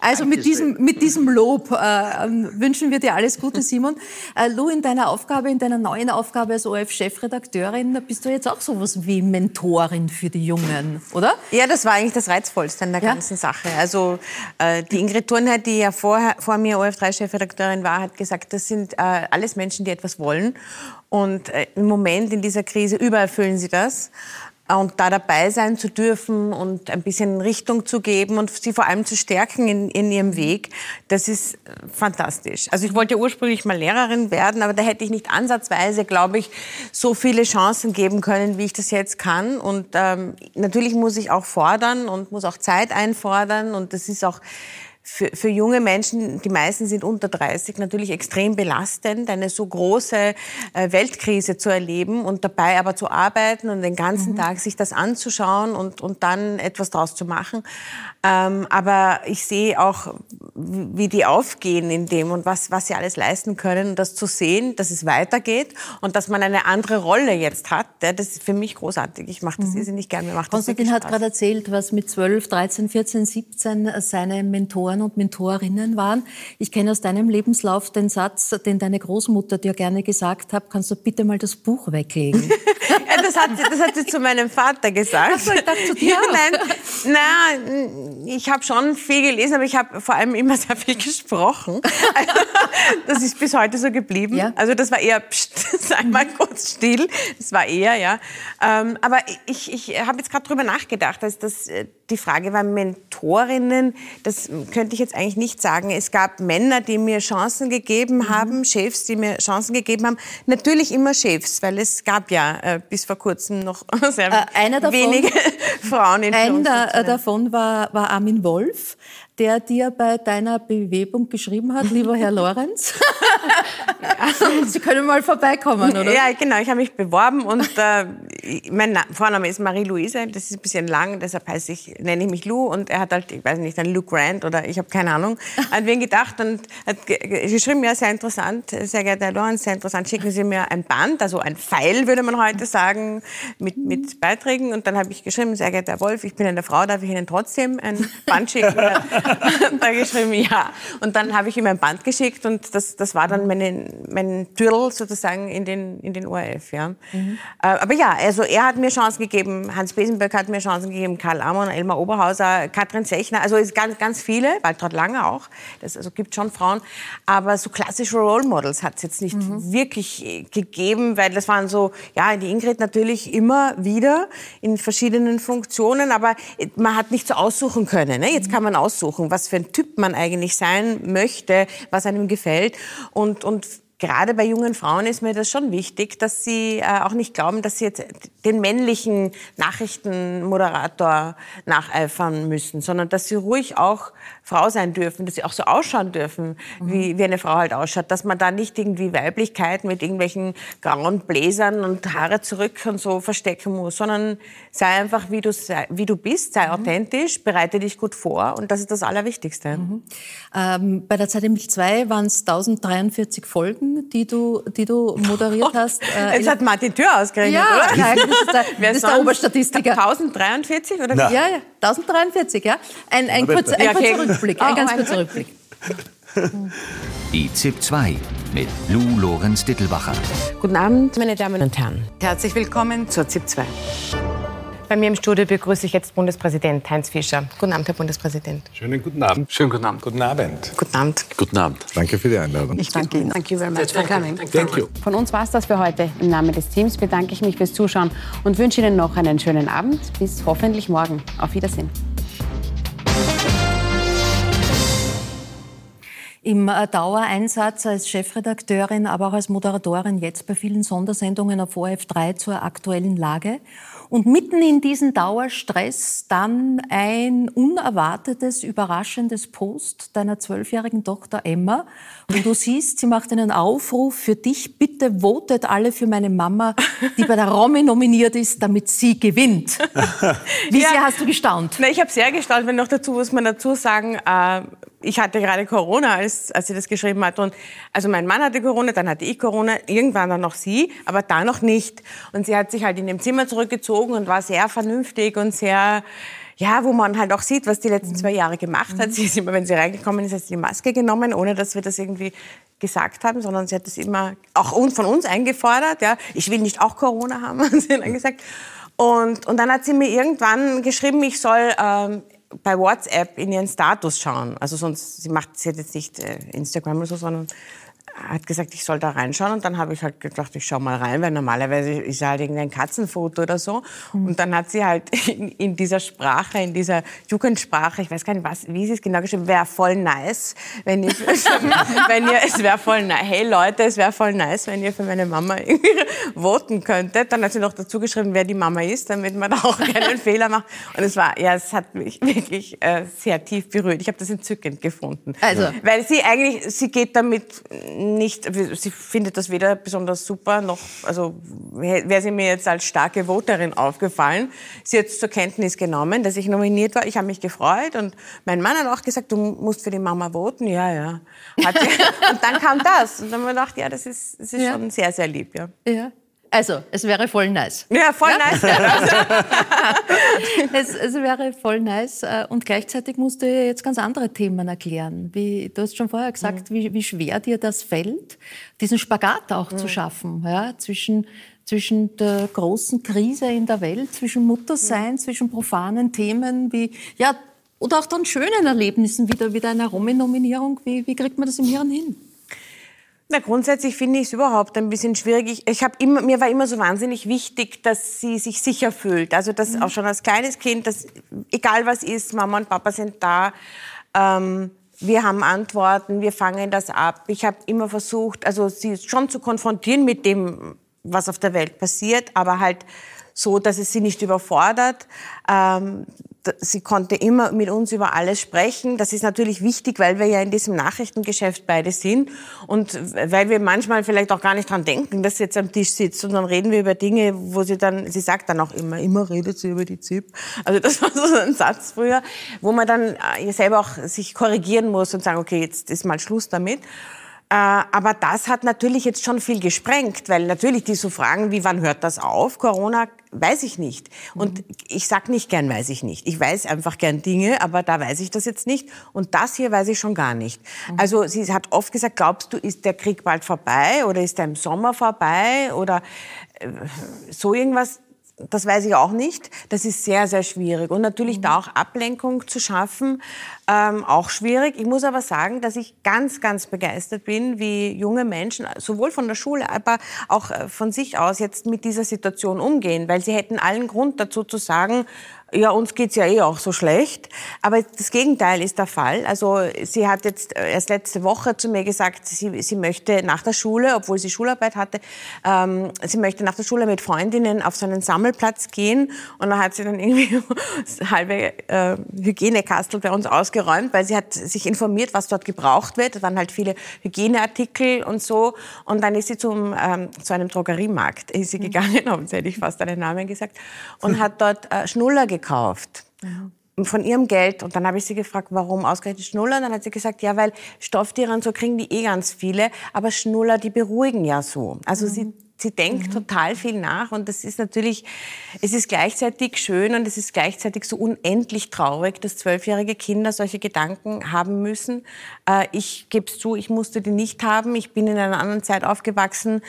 Also mit diesem, mit diesem Lob äh, wünschen wir dir alles Gute, Simon. Äh, Lou, in deiner Aufgabe, in deiner neuen Aufgabe als ORF-Chefredakteurin, bist du jetzt auch sowas wie Mentorin für die Jungen, oder? Ja, das war eigentlich das Reizvollste an der Ja. ganzen Sache. Also äh, die Ingrid Thurnheit, die ja vorher, vor mir ORF3-Chefredakteurin war, hat gesagt, das sind äh, alles Menschen, die etwas wollen. Und äh, im Moment in dieser Krise übererfüllen sie das. Und da dabei sein zu dürfen und ein bisschen Richtung zu geben und sie vor allem zu stärken in, in ihrem Weg, das ist äh, fantastisch. Also ich wollte ursprünglich mal Lehrerin werden, aber da hätte ich nicht ansatzweise, glaube ich, so viele Chancen geben können, wie ich das jetzt kann. Und ähm, natürlich muss ich auch fordern und muss auch Zeit einfordern. Und das ist auch für, für junge Menschen, die meisten sind unter 30, natürlich extrem belastend, eine so große äh, Weltkrise zu erleben und dabei aber zu arbeiten und den ganzen Tag sich das anzuschauen und, und dann etwas draus zu machen. Ähm, aber ich sehe auch, wie die aufgehen in dem und was, was sie alles leisten können. Und das zu sehen, dass es weitergeht und dass man eine andere Rolle jetzt hat, ja, das ist für mich großartig. Ich mache das irrsinnig gern. Mir macht das Konstantin hat gerade erzählt, was mit 12, 13, 14, 17 seine Mentoren und Mentorinnen waren. Ich kenne aus deinem Lebenslauf den Satz, den deine Großmutter dir gerne gesagt hat, kannst du bitte mal das Buch weglegen? Ja, das, hat sie, das hat sie zu meinem Vater gesagt. Ach so, ich dachte zu dir. Nein, na, ich habe schon viel gelesen, aber ich habe vor allem immer sehr viel gesprochen. Also, das ist bis heute so geblieben. Ja. Also das war eher, pst, sag mal kurz still. Das war eher, ja. Ähm, aber ich, ich habe jetzt gerade drüber nachgedacht, dass das äh, die Frage war Mentorinnen. Das könnte ich jetzt eigentlich nicht sagen. Es gab Männer, die mir Chancen gegeben Mhm. haben, Chefs, die mir Chancen gegeben haben. Natürlich immer Chefs, weil es gab ja äh, bis vor kurzem noch sehr Äh, davon- wenige Frauen in Einer äh, davon war, war Armin Wolf, der dir bei deiner Bewerbung geschrieben hat, lieber Herr Lorenz. Sie können mal vorbeikommen, oder? Ja, genau. Ich habe mich beworben und äh, mein Na Vorname ist Marie-Louise. Das ist ein bisschen lang, deshalb heiße ich, nenne ich mich Lou. Und er hat halt, ich weiß nicht, einen Lou Grant oder ich habe keine Ahnung, an wen gedacht und hat ge- ge- geschrieben, ja, sehr interessant, sehr geehrter Herr Lorenz, sehr interessant, schicken Sie mir ein Band, also ein Pfeil, würde man heute sagen, mit, mit Beiträgen. Und dann habe ich geschrieben, sehr geehrter Herr Wolf, ich bin eine Frau, darf ich Ihnen trotzdem ein Band schicken? Er geschrieben, ja. Und dann habe ich ihm ein Band geschickt und das, das war dann meine, mein Türl sozusagen in den, in den ORF. Ja. Äh, aber ja, also er hat mir Chancen gegeben, Hans Besenberg hat mir Chancen gegeben, Karl Amon, Elmar Oberhauser, Katrin Sechner, also es ganz, ganz viele, Waltraud Lange auch. Das also gibt schon Frauen. Aber so klassische Role Models hat es jetzt nicht wirklich äh, gegeben, weil das waren so, ja, die Ingrid natürlich immer wieder in verschiedenen Funktionen, aber äh, man hat nicht so aussuchen können. Ne? Jetzt kann man aussuchen, was für ein Typ man eigentlich sein möchte, was einem gefällt. Und, und gerade bei jungen Frauen ist mir das schon wichtig, dass sie äh, auch nicht glauben, dass sie jetzt den männlichen Nachrichtenmoderator nacheifern müssen, sondern dass sie ruhig auch Frau sein dürfen, dass sie auch so ausschauen dürfen, wie, wie eine Frau halt ausschaut, dass man da nicht irgendwie Weiblichkeit mit irgendwelchen grauen Bläsern und Haare zurück und so verstecken muss, sondern sei einfach, wie du, sei, wie du bist, sei authentisch, bereite dich gut vor und das ist das Allerwichtigste. Ähm, bei der Zeit im Bild 2 waren es 1043 Folgen, die du, die du moderiert hast. Äh, Jetzt hat Martin Tür ausgerechnet, ja, oder? ja, das ist der, das ist der? Oberstatistiker. 1043 oder wie? Ja, ja, 1043, ja. Ein, ein, kurzer, ein Ja, okay. kurzer Rückblick, ein Oh, ganz ein kurzer Rückblick. Die ZIP 2 mit Lou Lorenz Dittelbacher. Guten Abend, meine Damen und Herren. Herzlich willkommen zur ZIP 2. Bei mir im Studio begrüße ich jetzt Bundespräsident Heinz Fischer. Guten Abend, Herr Bundespräsident. Schönen guten Abend. Schönen guten Abend. Guten Abend. Guten Abend. Guten Abend. Danke für die Einladung. Ich danke Ihnen. Thank you very much for coming. Thank you. Von uns war es das für heute. Im Namen des Teams bedanke ich mich fürs Zuschauen und wünsche Ihnen noch einen schönen Abend. Bis hoffentlich morgen. Auf Wiedersehen. Im äh, Dauereinsatz als Chefredakteurin, aber auch als Moderatorin jetzt bei vielen Sondersendungen auf ORF3 zur aktuellen Lage. Und mitten in diesen Dauerstress dann ein unerwartetes, überraschendes Post deiner zwölfjährigen Tochter Emma. Und du siehst, sie macht einen Aufruf für dich. Bitte votet alle für meine Mama, die bei der Romy nominiert ist, damit sie gewinnt. Wie Ja. sehr hast du gestaunt? Na, ich habe sehr gestaunt, wenn noch dazu muss man dazu sagen, äh, ich hatte gerade Corona, als, als sie das geschrieben hat. Und also mein Mann hatte Corona, dann hatte ich Corona, irgendwann dann noch sie, aber da noch nicht. Und sie hat sich halt in dem Zimmer zurückgezogen und war sehr vernünftig und sehr ja, wo man halt auch sieht, was die letzten zwei Jahre gemacht hat. Sie ist immer, wenn sie reingekommen ist, hat sie die Maske genommen, ohne dass wir das irgendwie gesagt haben, sondern sie hat das immer auch von uns eingefordert. Ja, ich will nicht auch Corona haben, hat sie dann gesagt. Und, und dann hat sie mir irgendwann geschrieben, ich soll ähm, bei WhatsApp in ihren Status schauen. Also sonst, sie macht, sie hat jetzt nicht äh, Instagram oder so, sondern hat gesagt, ich soll da reinschauen. Und dann habe ich halt gedacht, ich schau mal rein, weil normalerweise ist halt irgendein Katzenfoto oder so. Mhm. Und dann hat sie halt in, in, dieser Sprache, in dieser Jugendsprache, ich weiß gar nicht, was, wie sie es genau geschrieben, wäre voll nice, wenn ihr, wenn ihr es wäre voll nice, hey Leute, es wäre voll nice, wenn ihr für meine Mama voten könntet. Dann hat sie noch dazu geschrieben, wer die Mama ist, damit man da auch keinen Fehler macht. Und es war, ja, es hat mich wirklich äh, sehr tief berührt. Ich habe das entzückend gefunden. Also. Weil sie eigentlich, sie geht damit nicht, sie findet das weder besonders super, noch, also wäre sie mir jetzt als starke Voterin aufgefallen. Sie hat zur Kenntnis genommen, dass ich nominiert war. Ich habe mich gefreut und mein Mann hat auch gesagt, du musst für die Mama voten. Ja, ja. und dann kam das. Und dann haben wir gedacht, ja, das ist, das ist ja. schon sehr, sehr lieb. Ja. ja. Also, es wäre voll nice. Ja, voll ja? nice. es, es, wäre voll nice. Äh, und gleichzeitig musst du jetzt ganz andere Themen erklären. Wie, du hast schon vorher gesagt, mhm. wie, wie, schwer dir das fällt, diesen Spagat auch mhm. zu schaffen. Ja, zwischen, zwischen der großen Krise in der Welt, zwischen Muttersein, mhm. zwischen profanen Themen wie, ja, oder auch dann schönen Erlebnissen wie, der, wie deine Romy-Nominierung. Wie, wie kriegt man das im Hirn hin? Na, grundsätzlich finde ich es überhaupt ein bisschen schwierig. Ich, ich habe immer, mir war immer so wahnsinnig wichtig, dass sie sich sicher fühlt. Also dass mhm. auch schon als kleines Kind, dass egal was ist, Mama und Papa sind da. Ähm, wir haben Antworten, wir fangen das ab. Ich habe immer versucht, also sie schon zu konfrontieren mit dem, was auf der Welt passiert, aber halt so, dass es sie nicht überfordert. Ähm, sie konnte immer mit uns über alles sprechen. Das ist natürlich wichtig, weil wir ja in diesem Nachrichtengeschäft beide sind und weil wir manchmal vielleicht auch gar nicht dran denken, dass sie jetzt am Tisch sitzt und dann reden wir über Dinge, wo sie dann, sie sagt dann auch immer, immer redet sie über die ZIP. Also das war so ein Satz früher, wo man dann äh, selber auch sich korrigieren muss und sagen, okay, jetzt ist mal Schluss damit. Äh, aber das hat natürlich jetzt schon viel gesprengt, weil natürlich die so Fragen wie, wann hört das auf? Corona, weiß ich nicht. Und ich sag nicht gern, weiß ich nicht. Ich weiß einfach gern Dinge, aber da weiß ich das jetzt nicht. Und das hier weiß ich schon gar nicht. Mhm. Also sie hat oft gesagt, glaubst du, ist der Krieg bald vorbei oder ist er im Sommer vorbei oder äh, so irgendwas? Das weiß ich auch nicht. Das ist sehr, sehr schwierig. Und natürlich mhm. da auch Ablenkung zu schaffen, ähm, auch schwierig. Ich muss aber sagen, dass ich ganz, ganz begeistert bin, wie junge Menschen, sowohl von der Schule, aber auch äh, von sich aus jetzt mit dieser Situation umgehen. Weil sie hätten allen Grund dazu zu sagen, ja, uns geht's ja eh auch so schlecht. Aber das Gegenteil ist der Fall. Also sie hat jetzt äh, erst letzte Woche zu mir gesagt, sie, sie möchte nach der Schule, obwohl sie Schularbeit hatte, ähm, sie möchte nach der Schule mit Freundinnen auf so einen Sammelplatz gehen. Und da hat sie dann irgendwie das halbe äh, Hygienekastel bei uns ausgeräumt, weil sie hat sich informiert, was dort gebraucht wird. Da waren halt viele Hygieneartikel und so. Und dann ist sie zum, ähm, zu einem Drogeriemarkt ist sie mhm. gegangen, mhm. hätte ich fast einen Namen gesagt, und hat dort äh, Schnuller gekauft gekauft. Ja von ihrem Geld. Und dann habe ich sie gefragt, warum ausgerechnet Schnuller? Und dann hat sie gesagt, ja, weil Stofftiere und so kriegen die eh ganz viele, aber Schnuller, die beruhigen ja so. Also mhm. sie sie denkt mhm. total viel nach und das ist natürlich, es ist gleichzeitig schön und es ist gleichzeitig so unendlich traurig, dass zwölfjährige Kinder solche Gedanken haben müssen. Äh, ich gebe es zu, ich musste die nicht haben. Ich bin in einer anderen Zeit aufgewachsen,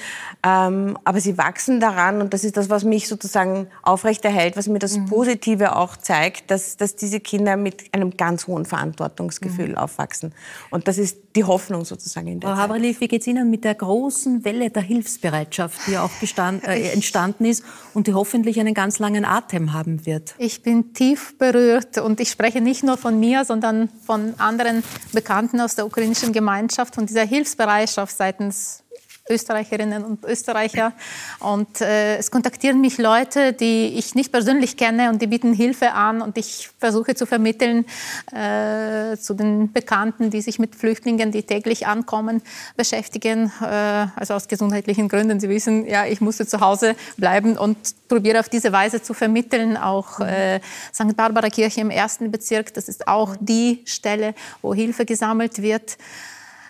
ähm, aber sie wachsen daran und das ist das, was mich sozusagen aufrechterhält, was mir das mhm. Positive auch zeigt, dass, dass diese Kinder mit einem ganz hohen Verantwortungsgefühl mhm. aufwachsen. Und das ist die Hoffnung sozusagen in der Frau Haberlief, wie geht es Ihnen mit der großen Welle der Hilfsbereitschaft, die auch bestand, äh, entstanden ist und die hoffentlich einen ganz langen Atem haben wird? Ich bin tief berührt und ich spreche nicht nur von mir, sondern von anderen Bekannten aus der ukrainischen Gemeinschaft, von dieser Hilfsbereitschaft seitens Österreicherinnen und Österreicher. Und äh, es kontaktieren mich Leute, die ich nicht persönlich kenne und die bieten Hilfe an und ich versuche zu vermitteln äh, zu den Bekannten, die sich mit Flüchtlingen, die täglich ankommen, beschäftigen. Äh, also aus gesundheitlichen Gründen. Sie wissen, ja, ich musste zu Hause bleiben und probiere auf diese Weise zu vermitteln. Auch äh, St. Barbara Kirche im ersten Bezirk, das ist auch die Stelle, wo Hilfe gesammelt wird.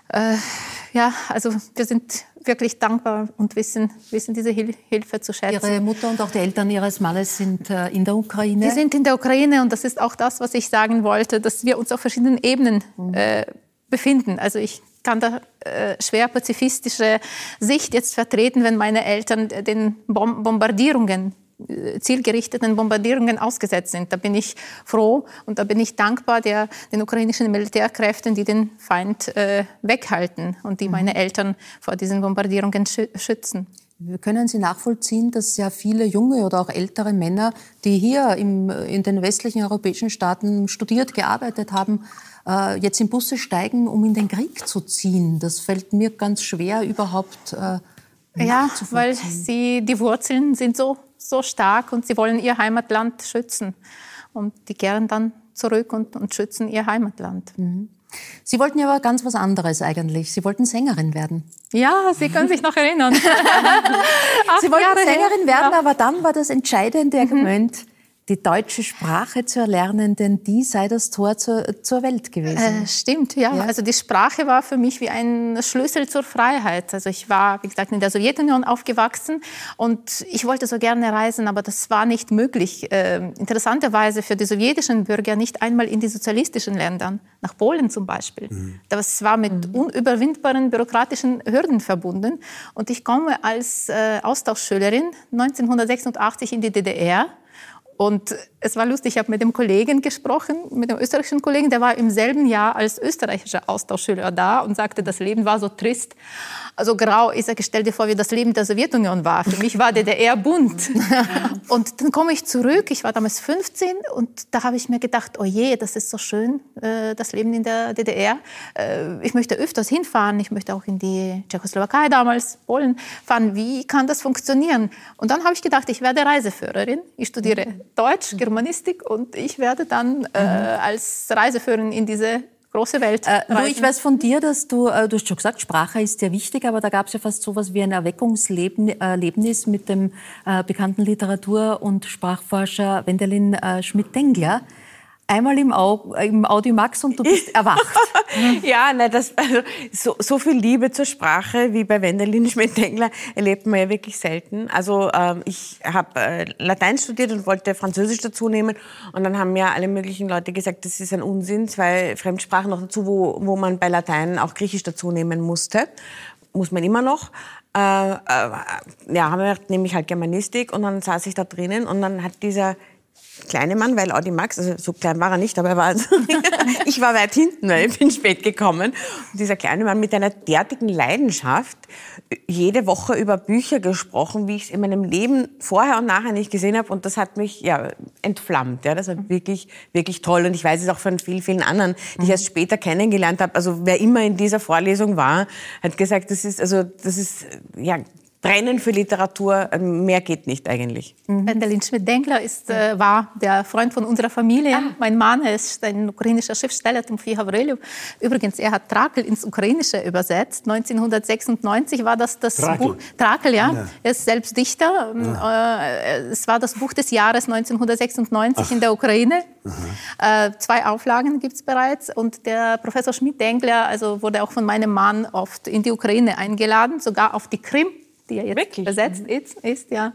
Äh, ja, also wir sind wirklich dankbar und wissen, wissen diese Hil Hilfe zu schätzen. Ihre Mutter und auch die Eltern Ihres Mannes sind äh, in der Ukraine? Die sind in der Ukraine und das ist auch das, was ich sagen wollte, dass wir uns auf verschiedenen Ebenen Mhm. äh, befinden. Also ich kann da äh, schwer pazifistische Sicht jetzt vertreten, wenn meine Eltern den Bom Bombardierungen zielgerichteten Bombardierungen ausgesetzt sind. Da bin ich froh und da bin ich dankbar der, den ukrainischen Militärkräften, die den Feind äh, weghalten und die meine Eltern vor diesen Bombardierungen schü schützen. Können Sie nachvollziehen, dass sehr viele junge oder auch ältere Männer, die hier im, in den westlichen europäischen Staaten studiert, gearbeitet haben, äh, jetzt in Busse steigen, um in den Krieg zu ziehen? Das fällt mir ganz schwer überhaupt äh, Ja, weil sie, die Wurzeln sind so, so stark und sie wollen ihr Heimatland schützen. Und die kehren dann zurück und, und schützen ihr Heimatland. Sie wollten ja aber ganz was anderes eigentlich. Sie wollten Sängerin werden. Ja, Sie können sich noch erinnern. Sie wollten Jahre. Sängerin werden, Ja. aber dann war das entscheidende Argument, die deutsche Sprache zu erlernen, denn die sei das Tor zur, zur Welt gewesen. Äh, stimmt, ja. Also die Sprache war für mich wie ein Schlüssel zur Freiheit. Also ich war, wie gesagt, in der Sowjetunion aufgewachsen und ich wollte so gerne reisen, aber das war nicht möglich. Äh, interessanterweise für die sowjetischen Bürger nicht einmal in die sozialistischen Ländern, nach Polen zum Beispiel. Das war mit unüberwindbaren bürokratischen Hürden verbunden. Und ich komme als äh, Austauschschülerin 1986 in die DDR. Und es war lustig, ich habe mit dem Kollegen gesprochen, mit dem österreichischen Kollegen, der war im selben Jahr als österreichischer Austauschschüler da und sagte, das Leben war so trist, so grau. Ich sage, stell dir vor, wie das Leben der Sowjetunion war. Für mich war DDR bunt. Und dann komme ich zurück, ich war damals 15 und da habe ich mir gedacht, oh je, das ist so schön, äh, das Leben in der DDR. Äh, Ich möchte öfters hinfahren, ich möchte auch in die Tschechoslowakei damals, Polen fahren. Wie kann das funktionieren? Und dann habe ich gedacht, ich werde Reiseführerin. Ich studiere Deutsch, Germanistik und ich werde dann äh, als Reiseführerin in diese große Welt Äh, reisen. ich weiß von dir, dass du, äh, du hast schon gesagt, Sprache ist sehr wichtig, aber da gab es ja fast sowas wie ein Erweckungserlebnis mit dem äh, bekannten Literatur- und Sprachforscher Wendelin äh, Schmidt-Dengler. Einmal im, Au im Audimax und du bist erwacht. ja, nein, das, also, so, so viel Liebe zur Sprache wie bei Wendelin Schmidt-Dengler erlebt man ja wirklich selten. Also ähm, ich habe äh, Latein studiert und wollte Französisch dazu nehmen und dann haben mir alle möglichen Leute gesagt, das ist ein Unsinn, zwei Fremdsprachen noch dazu, wo, wo man bei Latein auch Griechisch dazu nehmen musste. Muss man immer noch. Äh, äh, ja, haben wir gedacht, nehme ich halt Germanistik und dann saß ich da drinnen und dann hat dieser kleine Mann, weil Audi Max, also so klein war er nicht, aber er war, also, ich war weit hinten, weil ich bin spät gekommen. Und dieser kleine Mann mit einer derartigen Leidenschaft jede Woche über Bücher gesprochen, wie ich es in meinem Leben vorher und nachher nicht gesehen habe. Und das hat mich ja entflammt. Ja, das war wirklich, wirklich toll. Und ich weiß es auch von vielen, vielen anderen, die ich erst später kennengelernt habe. Also wer immer in dieser Vorlesung war, hat gesagt, das ist, also, das ist, ja, Brennen für Literatur, mehr geht nicht eigentlich. Wendelin Schmidt-Dengler ist, äh, war der Freund von unserer Familie. Mein Mann ist ein ukrainischer Schriftsteller, Timofey Havreljew. Übrigens, er hat Trakel ins Ukrainische übersetzt. 1996 war das das Trakel. Buch. Trakel, ja. Ja. Er ist selbst Dichter. Äh, es war das Buch des Jahres 1996 in der Ukraine. Äh, zwei Auflagen gibt es bereits. Und der Professor Schmidt-Dengler also wurde auch von meinem Mann oft in die Ukraine eingeladen, sogar auf die Krim, die ja jetzt besetzt ist, ist ja.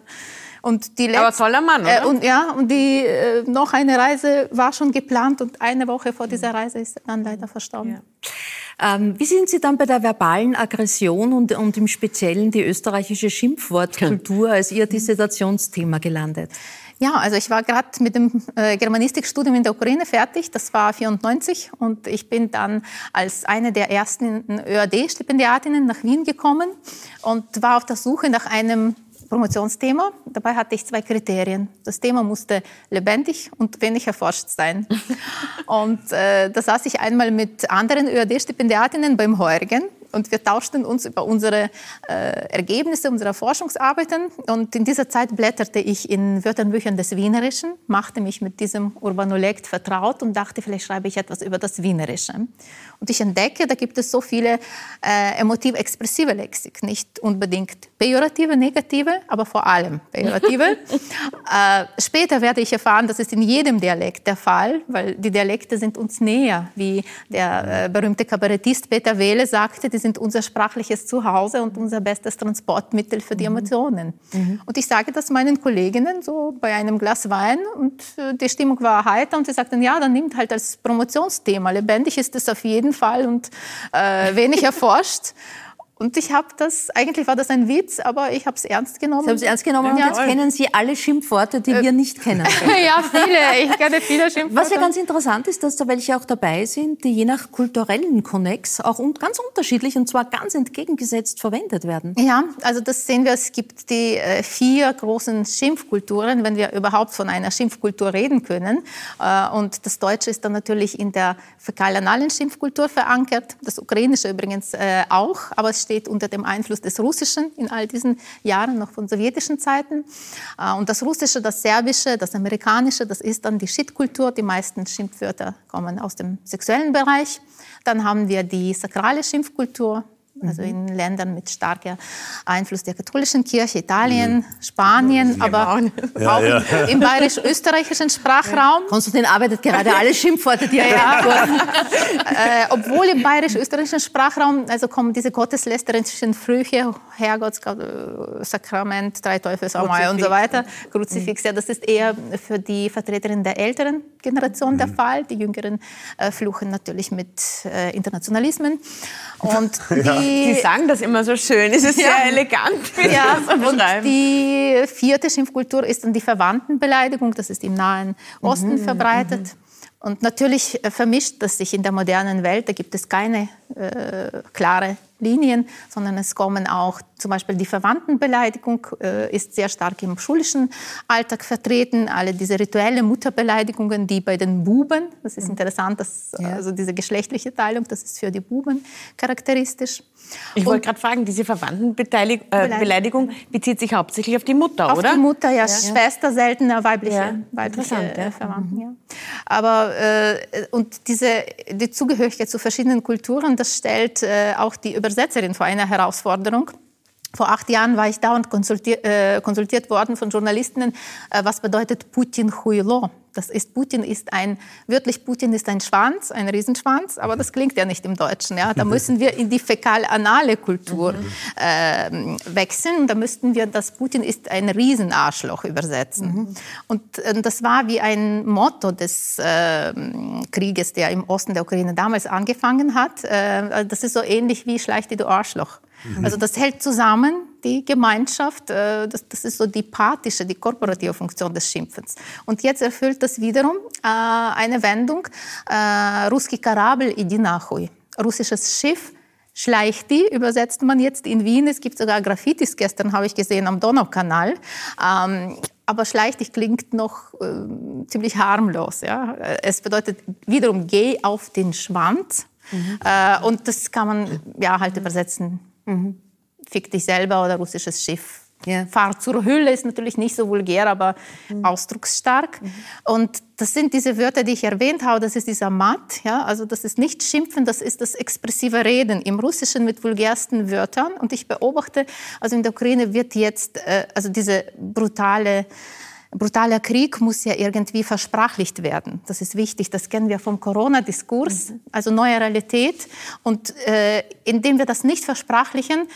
Und die Aber toller Mann, oder? Äh, und ja, und die äh, noch eine Reise war schon geplant und eine Woche vor dieser Reise ist er dann leider verstorben. Ähm, wie sind Sie dann bei der verbalen Aggression und, und im Speziellen die österreichische Schimpfwortkultur als Ihr Dissertationsthema gelandet? Ja, also ich war gerade mit dem äh, Germanistikstudium in der Ukraine fertig. Das war 94 und ich bin dann als eine der ersten ÖAD-Stipendiatinnen nach Wien gekommen und war auf der Suche nach einem Promotionsthema. Dabei hatte ich zwei Kriterien. Das Thema musste lebendig und wenig erforscht sein. und äh, da saß ich einmal mit anderen ÖAD-Stipendiatinnen beim Heurigen und wir tauschten uns über unsere äh, Ergebnisse unserer Forschungsarbeiten. Und in dieser Zeit blätterte ich in Wörterbüchern des Wienerischen, machte mich mit diesem Urbanolekt vertraut und dachte, vielleicht schreibe ich etwas über das Wienerische. Und ich entdecke, da gibt es so viele äh, emotiv-expressive Lexik, nicht unbedingt pejorative, negative, aber vor allem pejorative. äh, später werde ich erfahren, das ist in jedem Dialekt der Fall, weil die Dialekte sind uns näher, wie der äh, berühmte Kabarettist Peter Wehle sagte, die sind unser sprachliches Zuhause und unser bestes Transportmittel für die Emotionen. Und ich sage das meinen Kolleginnen so bei einem Glas Wein und äh, die Stimmung war heiter und sie sagten, ja, dann nimmt halt als Promotionsthema. Lebendig ist es auf jeden Fall und äh, wenig erforscht. Und ich habe das, eigentlich war das ein Witz, aber ich habe es ernst genommen. Sie haben es ernst genommen und Ja. jetzt kennen Sie alle Schimpfworte, die wir nicht kennen. ja, viele. Ich kenne viele Schimpfwörter. Was ja ganz interessant ist, dass da welche auch dabei sind, die je nach kulturellen Konnex auch ganz unterschiedlich und zwar ganz entgegengesetzt verwendet werden. Ja, also das sehen wir. Es gibt die äh, vier großen Schimpfkulturen, wenn wir überhaupt von einer Schimpfkultur reden können. Äh, und das Deutsche ist dann natürlich in der fäkalanalen Schimpfkultur verankert. Das Ukrainische übrigens äh, auch, aber es steht unter dem Einfluss des Russischen in all diesen Jahren, noch von sowjetischen Zeiten. Äh, und das Russische, das Serbische, das Amerikanische, das ist dann die Shit-Kultur. Die meisten Schimpfwörter kommen aus dem sexuellen Bereich. Dann haben wir die sakrale Schimpfkultur, also in Ländern mit starker Einfluss der katholischen Kirche, Italien, Spanien, aber Ja, auch ja. Im, bayerisch-österreichischen Sprachraum. Konstantin arbeitet gerade alle Schimpfworte, die er Ja. äh, obwohl im bayerisch-österreichischen Sprachraum also kommen diese gotteslästerischen Früche, Herrgottssakrament, drei Teufelsaumal und so weiter, Kruzifix, ja, das ist eher für die Vertreterinnen der älteren Generation der Fall. Die Jüngeren äh, fluchen natürlich mit äh, Internationalismen. Und die, Sie sagen das immer so schön. Es ist Ja. sehr elegant, ja, und die vierte Schimpfkultur ist dann die Verwandtenbeleidigung. Das ist im Nahen Osten Mhm, verbreitet. Und natürlich äh, vermischt das sich in der modernen Welt. Da gibt es keine äh, klare Linien, sondern es kommen auch zum Beispiel die Verwandtenbeleidigung äh, ist sehr stark im schulischen Alltag vertreten. Alle diese rituelle Mutterbeleidigungen, die bei den Buben, das Mhm. ist interessant, dass, also diese geschlechtliche Teilung, das ist für die Buben charakteristisch. Ich wollte gerade fragen, diese Verwandtenbeleidigung äh, bezieht sich hauptsächlich auf die Mutter, Auf oder? die Mutter, ja, Schwester, seltener weibliche, Ja, weibliche ja. äh, Verwandten. Ja. Aber äh, und diese die Zugehörigkeit zu verschiedenen Kulturen, das stellt äh, auch die Übersetzerin vor eine Herausforderung. Vor acht Jahren war ich da und konsultiert, äh, konsultiert worden von Journalistinnen, äh, was bedeutet Putin Huilo. Das ist Putin ist ein wörtlich Putin ist ein Schwanz, ein Riesenschwanz, aber das klingt ja nicht im Deutschen. Ja, da müssen wir in die fäkal-anale Kultur ähm, wechseln. Da müssten wir das Putin ist ein Riesenarschloch übersetzen. Und äh, das war wie ein Motto des ähm, Krieges, der im Osten der Ukraine damals angefangen hat. Äh, das ist so ähnlich wie Schleich dich, du Arschloch. Mhm. Also das hält zusammen die Gemeinschaft. äh, Das, das ist so die pathische, die korporative Funktion des Schimpfens. Und jetzt erfüllt das wiederum äh, eine Wendung. Äh, Ruski Karabel idi nachuj. Russisches Schiff. Schleichti übersetzt man jetzt in Wien. Es gibt sogar Graffitis, gestern habe ich gesehen am Donaukanal. Ähm, aber Schleichti klingt noch äh, ziemlich harmlos. Ja? Es bedeutet wiederum, geh auf den Schwanz. Äh, und das kann man ja halt übersetzen. Fick dich selber oder russisches Schiff. Fahr zur Hülle ist natürlich nicht so vulgär, aber ausdrucksstark. Und das sind diese Wörter, die ich erwähnt habe. Das ist dieser Mat. Ja? Also das ist nicht Schimpfen, das ist das expressive Reden im Russischen mit vulgärsten Wörtern. Und ich beobachte, also in der Ukraine wird jetzt, äh, also diese brutale brutaler Krieg muss ja irgendwie versprachlicht werden. Das ist wichtig. Das kennen wir vom Corona-Diskurs, also neue Realität. Und äh, indem wir das nicht versprachlichen,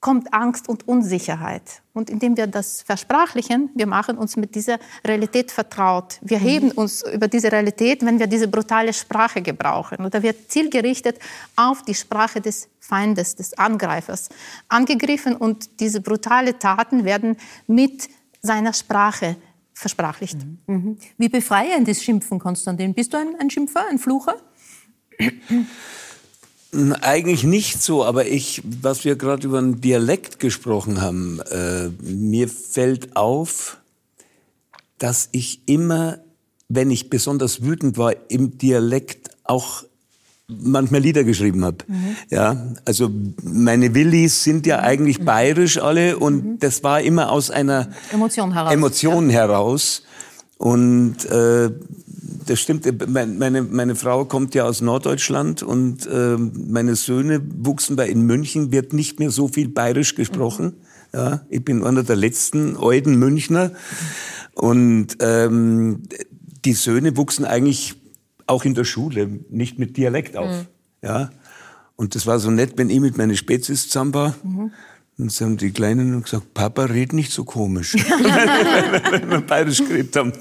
kommt Angst und Unsicherheit. Und indem wir das versprachlichen, wir machen uns mit dieser Realität vertraut. Wir heben uns über diese Realität, wenn wir diese brutale Sprache gebrauchen. Und da wird zielgerichtet auf die Sprache des Feindes, des Angreifers angegriffen. Und diese brutale Taten werden mit seiner Sprache versprachlicht. Mhm. Wie befreiend ist Schimpfen, Konstantin? Bist du ein, ein Schimpfer, ein Flucher? Eigentlich nicht so, aber ich, was wir gerade über einen Dialekt gesprochen haben, äh, mir fällt auf, dass ich immer, wenn ich besonders wütend war, im Dialekt auch manchmal Lieder geschrieben habe. Ja, also meine Willis sind ja eigentlich bayerisch alle und das war immer aus einer Emotion heraus. Emotion heraus. Und äh, das stimmt, mein- meine, meine Frau kommt ja aus Norddeutschland und äh, meine Söhne wuchsen bei in München, wird nicht mehr so viel bayerisch gesprochen. Ja, ich bin einer der letzten alten Münchner. Und ähm, die Söhne wuchsen eigentlich auch in der Schule nicht mit Dialekt auf. Mhm. Ja. Und das war so nett, wenn ich mit meinen Spezies zusammen war. Mhm. Und so haben die Kleinen gesagt, Papa, red nicht so komisch. wenn wir bayerisch geredet haben.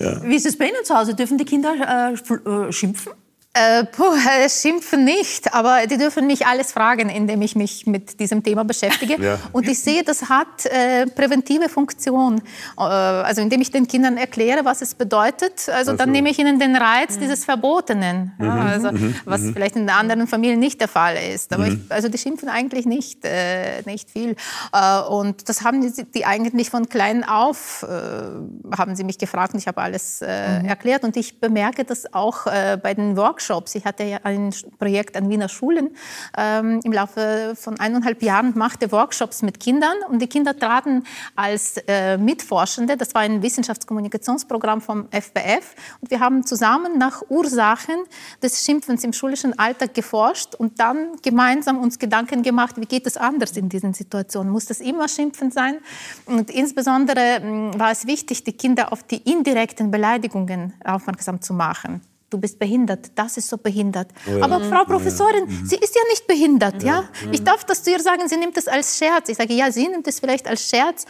Ja. Wie ist es bei Ihnen zu Hause? Dürfen die Kinder äh, äh, schimpfen? Äh, puh, äh, schimpfen nicht, aber die dürfen mich alles fragen, indem ich mich mit diesem Thema beschäftige. Ja. Und ich sehe, das hat äh, präventive Funktion. Äh, also indem ich den Kindern erkläre, was es bedeutet, also Ach dann so. nehme ich ihnen den Reiz dieses Verbotenen, ja, Mhm, also, mhm, was mhm. vielleicht in anderen Familien nicht der Fall ist. Aber Mhm. ich, also die schimpfen eigentlich nicht, äh, nicht viel. Äh, und das haben die, die eigentlich von klein auf, äh, haben sie mich gefragt und ich habe alles äh, Mhm. erklärt. Und ich bemerke das auch äh, bei den Workshops. Ich hatte ja ein Projekt an Wiener Schulen ähm, im Laufe von eineinhalb Jahren, machte Workshops mit Kindern und die Kinder traten als äh, Mitforschende. Das war ein Wissenschaftskommunikationsprogramm vom FBF und wir haben zusammen nach Ursachen des Schimpfens im schulischen Alltag geforscht und dann gemeinsam uns Gedanken gemacht, wie geht es anders in diesen Situationen? Muss das immer Schimpfen sein? Und insbesondere mh, war es wichtig, die Kinder auf die indirekten Beleidigungen aufmerksam zu machen. Du bist behindert, das ist so behindert. Oh ja. Aber Mhm. Frau Ja, ja. Professorin, Mhm. sie ist ja nicht behindert, ja? Ja. Ich darf das zu ihr sagen, sie nimmt es als Scherz. Ich sage, ja, sie nimmt es vielleicht als Scherz,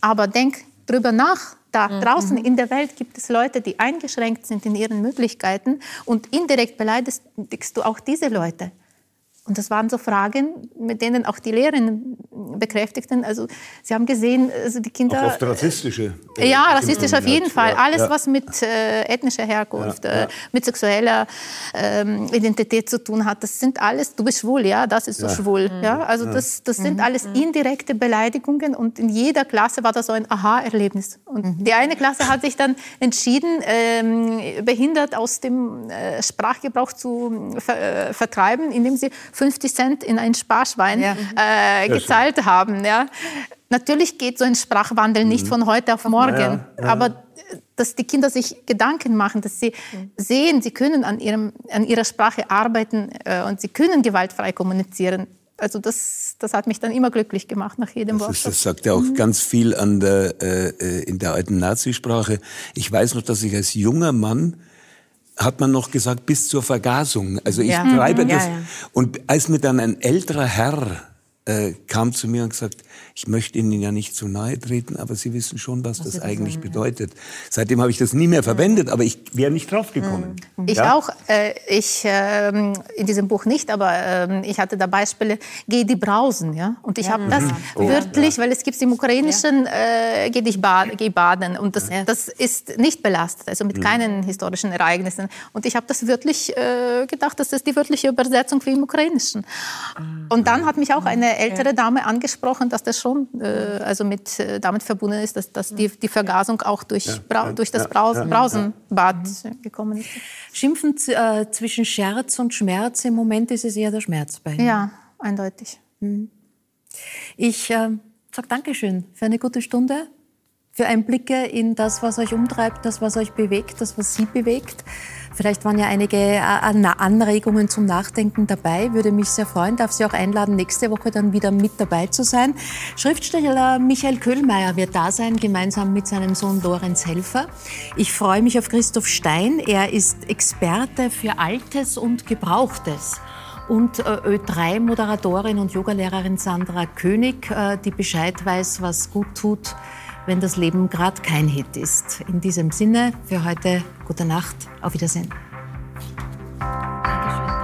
aber denk drüber nach. Da draußen in der Welt gibt es Leute, die eingeschränkt sind in ihren Möglichkeiten und indirekt beleidigst du auch diese Leute. Und das waren so Fragen, mit denen auch die Lehrerinnen bekräftigten. Also sie haben gesehen, also die Kinder... Auch oft rassistische. äh, Ja, rassistisch auf jeden Fall. Ja, Alles, ja. was mit äh, ethnischer Herkunft, Ja, ja. Äh, mit sexueller ähm, Identität zu tun hat, das sind alles, du bist schwul, ja, das ist so Ja. schwul. Mhm. Ja? Also Ja. das, das sind Mhm. alles indirekte Beleidigungen und in jeder Klasse war das so ein Aha-Erlebnis. Und die eine Klasse hat sich dann entschieden, ähm, behindert aus dem äh, Sprachgebrauch zu äh, ver äh, vertreiben, indem sie 50 Cent in ein Sparschwein äh, Sehr gezahlt haben. Ja? Natürlich geht so ein Sprachwandel nicht Mhm. von heute auf morgen, Ja, ja. aber äh, dass die Kinder sich Gedanken machen, dass sie sehen, sie können an, ihrem, an ihrer Sprache arbeiten äh, und sie können gewaltfrei kommunizieren. Also das, das hat mich dann immer glücklich gemacht nach jedem Das, ist, Workshop. das sagt ja auch ganz viel an der, äh, äh, in der alten Nazisprache. Ich weiß noch, dass ich als junger Mann hat man noch gesagt, bis zur Vergasung. Also ich Ja. treibe Mhm. Ja, das. ja. Und als mir dann ein älterer Herr äh, kam zu mir und gesagt, ich möchte Ihnen ja nicht zu nahe treten, aber Sie wissen schon, was, das Sie das eigentlich sagen, ja. bedeutet. Seitdem habe ich das nie mehr verwendet, aber ich wäre nicht drauf gekommen. Ich Ja? auch. Äh, ich ähm, in diesem Buch nicht, aber ähm, ich hatte da Beispiele. Geh die brausen, ja. Und ich habe das Mhm. Oh. wörtlich, weil es gibt im Ukrainischen äh, geh dich ba geh baden und das, das ist nicht belastet, also mit Mhm. keinen historischen Ereignissen. Und ich habe das wörtlich äh, gedacht, das ist die wörtliche Übersetzung wie im Ukrainischen. Und dann hat mich auch eine ältere Dame angesprochen, dass das schon äh, also mit äh, damit verbunden ist, dass, dass die, die Vergasung auch durch, Ja, Brau durch das ja, Braus ja, ja. Brausenbad gekommen ist. Schimpfen äh, zwischen Scherz und Schmerz, im Moment ist es eher der Schmerz bei Ihnen. Ja, eindeutig. Mhm. Ich äh, sage Dankeschön für eine gute Stunde, für Einblicke in das, was euch umtreibt, das, was euch bewegt, das, was Sie bewegt. Vielleicht waren ja einige äh, An- Anregungen zum Nachdenken dabei. Würde mich sehr freuen. Darf Sie auch einladen, nächste Woche dann wieder mit dabei zu sein. Schriftsteller Michael Köhlmeier wird da sein, gemeinsam mit seinem Sohn Lorenz Helfer. Ich freue mich auf Christoph Stein. Er ist Experte für Altes und Gebrauchtes und äh, Ö3-Moderatorin und Yogalehrerin Sandra König, äh, die Bescheid weiß, was gut tut, wenn das Leben gerade kein Hit ist. In diesem Sinne für heute gute Nacht, auf Wiedersehen. Dankeschön.